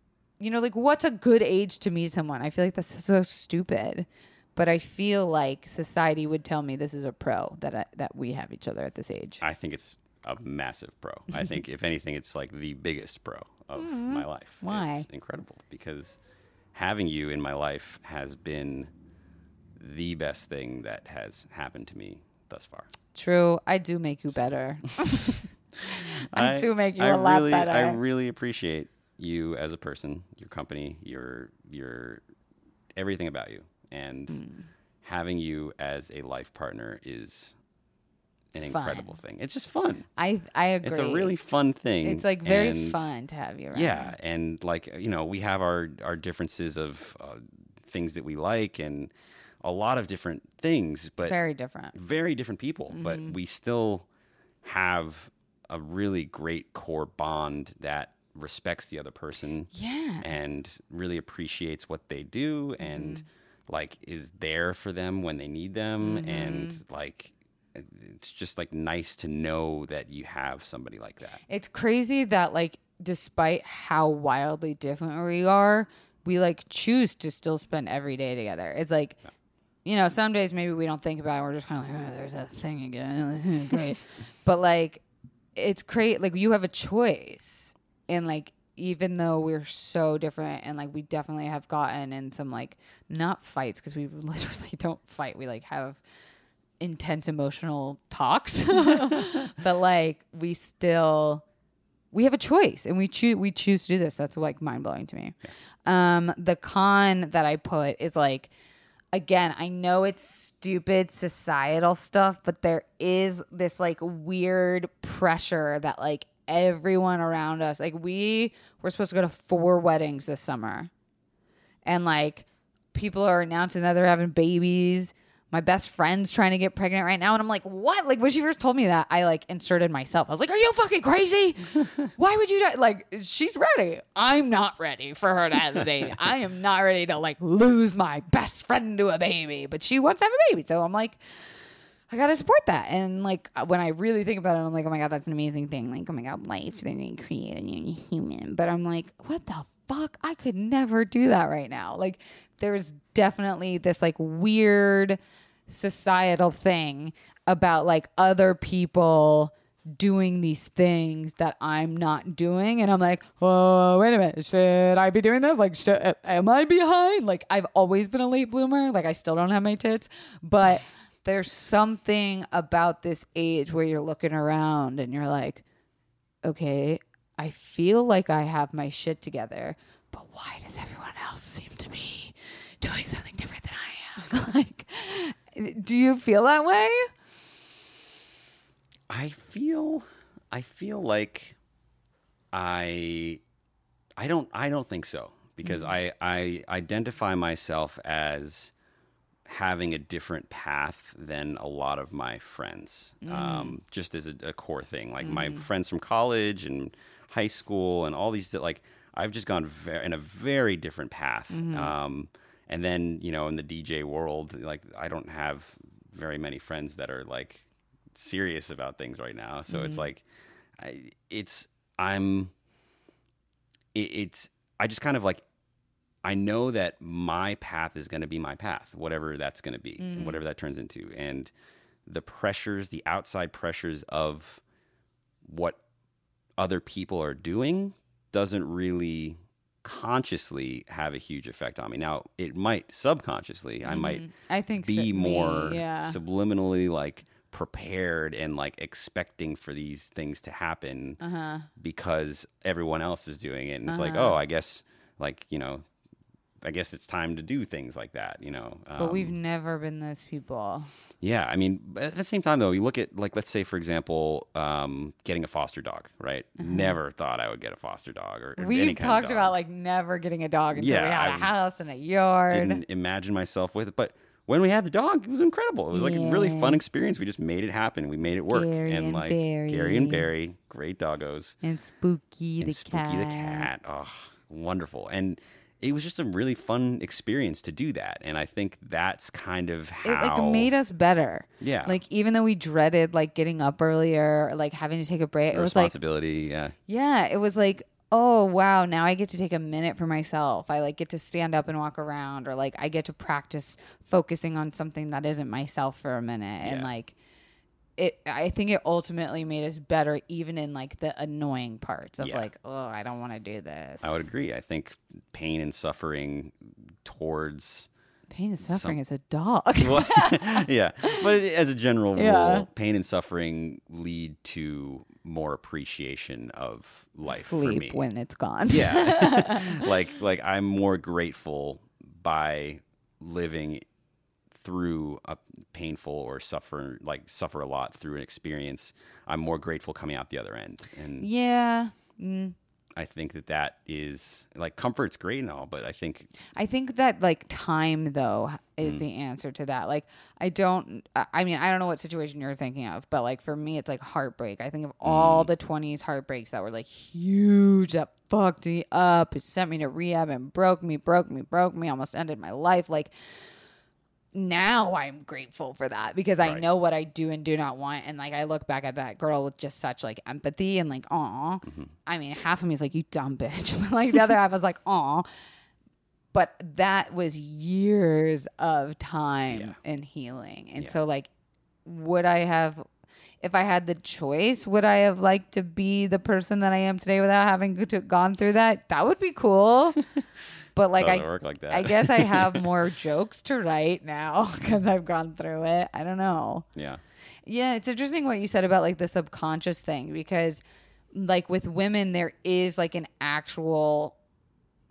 you know, like what's a good age to meet someone? I feel like that's so stupid. But I feel like society would tell me this is a pro that I, that we have each other at this age. I think it's a massive pro. I think if anything, it's like the biggest pro of my life. Mm-hmm. Why? It's incredible because having you in my life has been the best thing that has happened to me thus far. True, I do make you better. I, do make you I a lot better. I really appreciate you as a person, your company, your your everything about you, and Hmm. having you as a life partner is an Fun. incredible thing. It's just fun. I I agree. It's a really fun thing. It's like very and- fun to have you around. Yeah, and like you know, we have our our differences of uh, things that we like and a lot of different things, but Very different. very different people, but Mm-hmm. we still have a really great core bond that respects the other person Yeah. and really appreciates what they do and Mm-hmm. like is there for them when they need them and like it's just like nice to know that you have somebody like that. It's crazy that like despite how wildly different we are, we like choose to still spend every day together. It's like you know, some days maybe we don't think about it. We're just kind of like, oh, there's that thing again. Great. but like, it's great. Like, you have a choice. And like, even though we're so different and like, we definitely have gotten in some like, not fights because we literally don't fight. We like have intense emotional talks. but like, we still we have a choice and we choose we choose to do this. That's like mind blowing to me. Um, the con that I put is like again, I know it's stupid societal stuff, but there is this like weird pressure that like everyone around us, like we were supposed to go to four weddings this summer. And like people are announcing that they're having babies. My best friend's trying to get pregnant right now. And I'm like, what? Like when she first told me that, I like inserted myself. I was like, are you fucking crazy? Why would you do Like she's ready. I'm not ready for her to have a baby. I am not ready to like lose my best friend to a baby, but she wants to have a baby. So I'm like, I gotta support that. And like uh, when I really think about it, I'm like, oh my god, that's an amazing thing. Like, oh my god, life they didn't create a new human. But I'm like, what the fuck? I could never do that right now. Like, there's definitely this like weird societal thing about like other people doing these things that I'm not doing. And I'm like, oh, wait a minute. Should I be doing this? Like, should, am I behind? Like, I've always been a late bloomer. Like, I still don't have my tits. But there's something about this age where you're looking around and you're like, okay, I feel like I have my shit together, but why does everyone else seem to be doing something different than I am? like, do you feel that way? I feel I feel like I I don't I don't think so because mm. I I identify myself as having a different path than a lot of my friends um, just as a, a core thing. Like my friends from college and high school and all these like I've just gone ver- in a very different path. Um, and then you know in the DJ world like I don't have very many friends that are like serious about things right now. So it's like, I, it's I'm, it, it's I just kind of like, I know that my path is going to be my path, whatever that's going to be, and mm. whatever that turns into, and the pressures, the outside pressures of what other people are doing doesn't really consciously have a huge effect on me. Now, it might subconsciously, I mm-hmm. might I think be so- me, more yeah. subliminally like prepared and like expecting for these things to happen Uh-huh. because everyone else is doing it and it's like uh-huh. oh i guess like you know i guess it's time to do things like that you know But Um, we've never been those people. yeah i mean at the same time though you look at like let's say for example um, getting a foster dog right never thought i would get a foster dog or. We've talked about like never getting a dog until Yeah, we had a house and a yard. didn't imagine myself with it. But when we had the dog, it was incredible. It was like a really fun experience. We just made it happen. We made it work. Gary and and like Barry. Gary and Barry, great doggos. and Spooky and the Spooky cat. Spooky the cat. Oh, wonderful. And it was just a really fun experience to do that. And I think that's kind of how It like made us better. Yeah. Like even though we dreaded like getting up earlier, or, like having to take a break, it was like responsibility. yeah. Yeah, it was like, oh wow, now I get to take a minute for myself. I like get to stand up and walk around or like I get to practice focusing on something that isn't myself for a minute. And like it I think it ultimately made us better even in like the annoying parts of Yeah. like, oh, I don't want to do this. I would agree. I think pain and suffering towards Pain and suffering is a dog. well, yeah, but as a general rule, Yeah. pain and suffering lead to more appreciation of life for me. Sleep when it's gone. yeah, like like I'm more grateful by living through a painful or suffer like suffer a lot through an experience. I'm more grateful coming out the other end, and Yeah. Mm. I think that that is like comfort's great and all, but I think I think that like time though Mm. is the answer to that. Like I don't I mean I don't know what situation you're thinking of, but like for me it's like heartbreak. I think of Mm. all the 20s heartbreaks that were like huge that fucked me up, it sent me to rehab and broke me, broke me, broke me, almost ended my life like now I'm grateful for that because I Right. know what I do and do not want. And like I look back at that girl with just such like empathy and like, aw. Mm-hmm. I mean, half of me is like, you dumb bitch. But like the other half was like, aw. But that was years of time Yeah. and healing. And Yeah. so like would I have if I had the choice, would I have liked to be the person that I am today without having to- gone through that? That would be cool. But like doesn't I work like that. I guess I have more jokes to write now because I've gone through it. I don't know. yeah. Yeah, it's interesting what you said about like the subconscious thing because like with women there is like an actual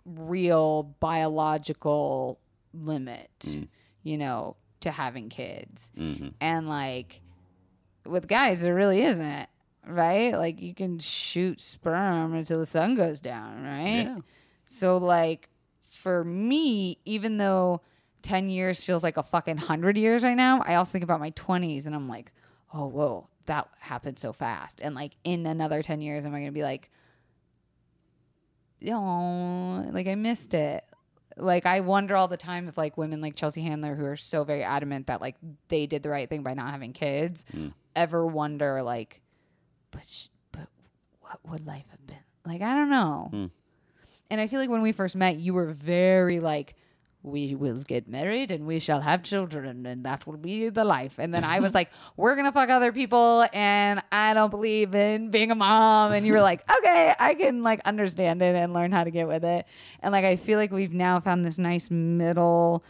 real biological limit mm. you know to having kids mm-hmm. and like with guys there really isn't right like you can shoot sperm until the sun goes down right Yeah. so like for me even though 10 years feels like a fucking 100 years right now i also think about my 20s and i'm like oh whoa that happened so fast. And like in another 10 years am i gonna be like oh like i missed it. Like i wonder all the time if like women like chelsea handler who are so very adamant that like they did the right thing by not having kids mm. ever wonder like but sh- but what would life have been? Like i don't know hmm. And i feel like when we first met you were very like we will get married and we shall have children and that will be the life. And then i was like we're gonna fuck other people and i don't believe in being a mom. And you were like okay i can like understand it and learn how to get with it. And like i feel like we've now found this nice middle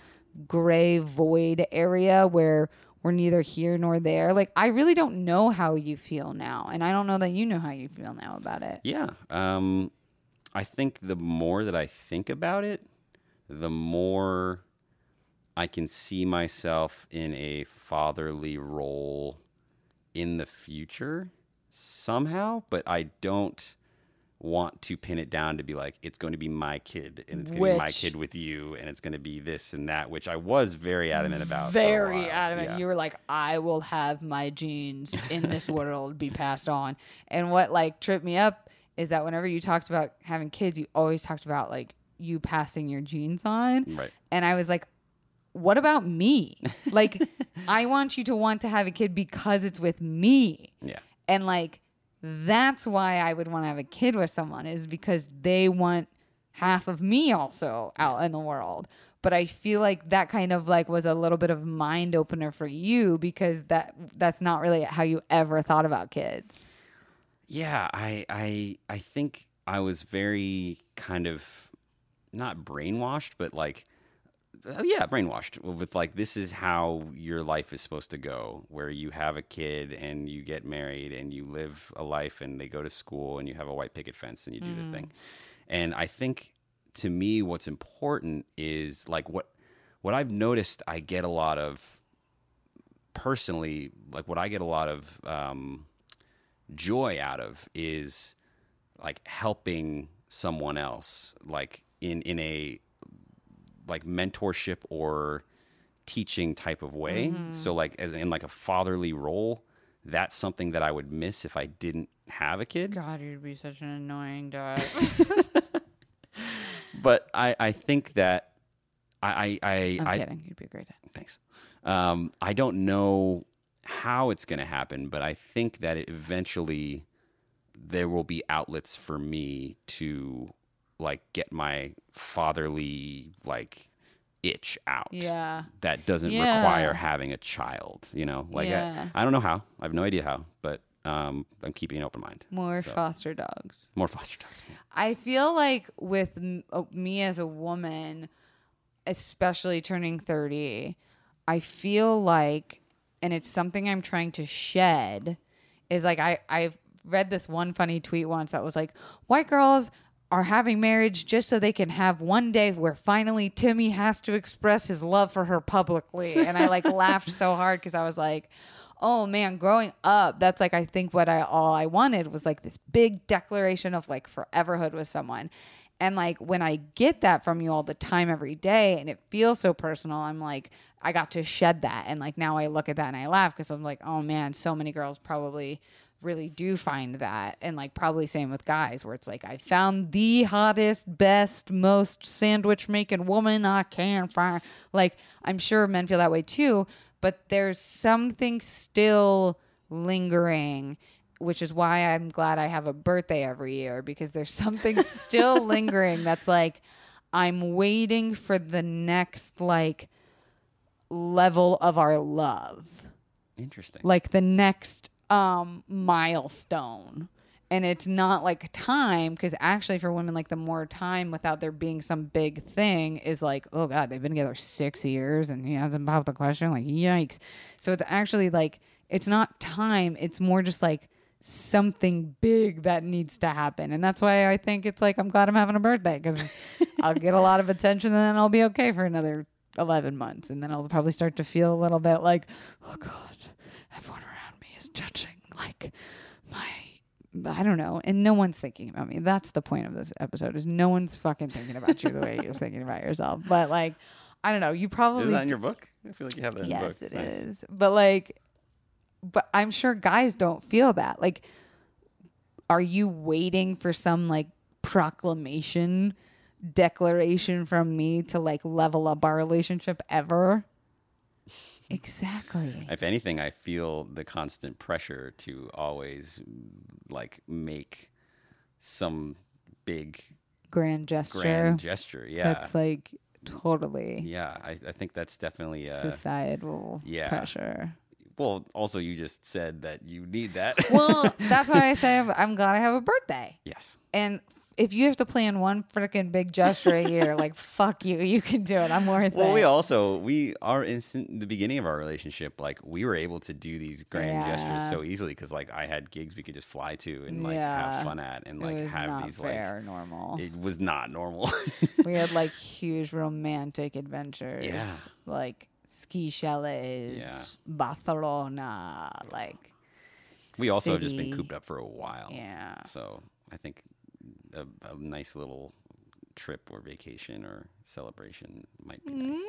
gray void area where we're neither here nor there. Like i really don't know how you feel now and i don't know that you know how you feel now about it. Yeah. Um, I think the more that I think about it, the more I can see myself in a fatherly role in the future somehow, but I don't want to pin it down to be like it's going to be my kid and it's going to be my kid with you and it's going to be this and that which I was very adamant about very adamant. Yeah. You were like, I will have my genes in this world be passed on. And what like tripped me up is that whenever you talked about having kids, you always talked about like you passing your genes on. Right. And I was like, what about me? Like, I want you to want to have a kid because it's with me. yeah. And like that's why I would want to have a kid with someone is because they want half of me also out in the world. But I feel like that kind of like was a little bit of mind opener for you because that that's not really how you ever thought about kids. Yeah, I I I think I was very kind of not brainwashed, but like uh, yeah, brainwashed with like this is how your life is supposed to go, where you have a kid and you get married and you live a life and they go to school and you have a white picket fence and you do the thing. And I think to me what's important is like what what I've noticed I get a lot of personally like what I get a lot of um joy out of is like helping someone else like in in a like mentorship or teaching type of way so like as in like a fatherly role that's something that i would miss if i didn't have a kid God, you'd be such an annoying dad. but i i think that i i i, I'm I kidding. You'd be a great dad. Thanks. Um, I don't know how it's going to happen, but I think that eventually there will be outlets for me to like get my fatherly like itch out. Yeah. That doesn't Yeah. require having a child, you know? Like Yeah. I, I don't know how. I have no idea how, but um, I'm keeping an open mind. More So, foster dogs. more foster dogs. yeah. I feel like with m- uh, me as a woman, especially turning 30, I feel like, and it's something I'm trying to shed, is like I, I've read this one funny tweet once that was like, white girls are having marriage just so they can have one day where finally Timmy has to express his love for her publicly. And I like laughed so hard because I was like, oh man, growing up, that's like I think what I all I wanted was like this big declaration of like foreverhood with someone. And like when I get that from you all the time every day and it feels so personal, I'm like, I got to shed that. And like now I look at that and I laugh because I'm like, oh man, so many girls probably really do find that. And like probably same with guys where it's like, I found the hottest, best, most sandwich making woman I can find. Like I'm sure men feel that way too, but there's something still lingering which is why I'm glad I have a birthday every year because there's something still lingering that's like I'm waiting for the next like level of our love. Interesting. Like the next um milestone. And it's not like time because actually for women like the more time without there being some big thing is like oh god they've been together 6 years and he hasn't popped the question like yikes. So it's actually like it's not time it's more just like something big that needs to happen. And that's why I think it's like I'm glad I'm having a birthday because I'll get a lot of attention and then I'll be okay for another 11 months. And then I'll probably start to feel a little bit like, oh God, everyone around me is judging like my. I don't know, and no one's thinking about me. That's the point of this episode: is no one's fucking thinking about you the way you're thinking about yourself. But like, I don't know. You probably Is that in your book? I feel like you have that in your book. Yes, it Nice. is. But like, but I'm sure guys don't feel that. Like, are you waiting for some like proclamation, declaration from me to like level up our relationship ever? Exactly. If anything, I feel the constant pressure to always like make some big Grand gesture. grand gesture. Yeah. That's like totally yeah, I, I think that's definitely uh, societal yeah. pressure. well, also you just said that you need that. Well, that's why I say I'm, I'm glad I have a birthday. yes. And if you have to plan one freaking big gesture a year, like fuck you, you can do it. I'm worth Well, it. Well, we also we are in the beginning of our relationship. Like we were able to do these grand gestures so easily because like I had gigs we could just fly to and like Yeah. have fun at and like have these fair like normal. it was not normal. we had like huge romantic adventures. Yeah. Like ski chalets, Yeah. Barcelona, like we also have just been cooped up for a while. yeah. So I think a, a nice little trip or vacation or celebration might be nice.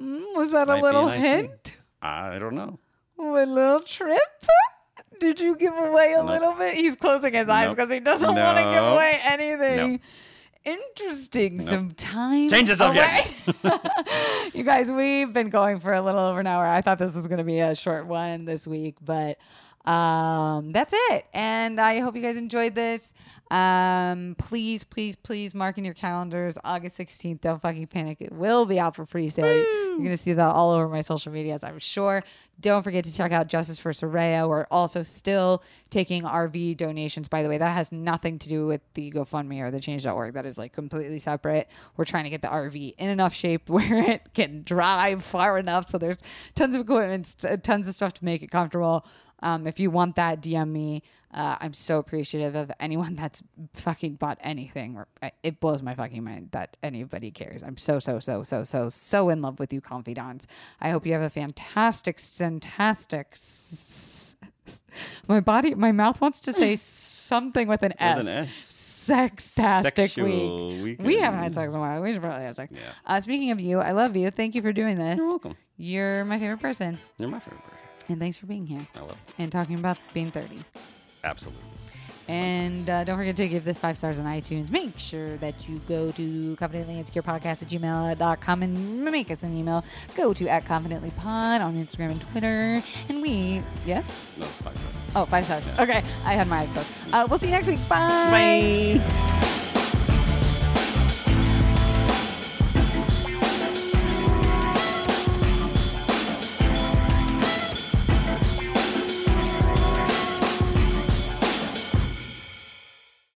Mm, was that a be a little nice thing. hint? I don't know. A little trip? Did you give away a No. little bit? He's closing his eyes Nope. because he doesn't want to give away anything. Interesting. Nope. Some time. Change the subject. you guys, we've been going for a little over an hour. I thought this was going to be a short one this week, but um, that's it. And I hope you guys enjoyed this. Um, please, please, please mark in your calendars August 16th. Don't fucking panic. It will be out for pre sale. You're going to see that all over my social medias, I'm sure. Don't forget to check out Justice for Soraya. We're also still taking RV donations. By the way, that has nothing to do with the GoFundMe or the change.org. That is like completely separate. We're trying to get the RV in enough shape where it can drive far enough. So there's tons of equipment, tons of stuff to make it comfortable. Um, if you want that, DM me. Uh, I'm so appreciative of anyone that's fucking bought anything. It blows my fucking mind that anybody cares. I'm so so so so so so in love with you, confidants. I hope you have a fantastic, fantastic. s- s- My body, my mouth wants to say something with an S. With an S. Sextastic week. weekend. We haven't had sex in a while. We should probably have sex. Yeah. Uh, speaking of you, I love you. Thank you for doing this. You're welcome. You're my favorite person. You're my favorite person. And thanks for being here I love it. and talking about being 30. Absolutely. And uh, don't forget to give this five stars on iTunes. Make sure that you go to confidently insecure podcast at gmail.com and make us an email. Go to at confidently pod on Instagram and Twitter. And we, yes? No, it's fine. Oh, five stars. Okay. I had my eyes closed. Uh, we'll see you next week. Bye. Bye.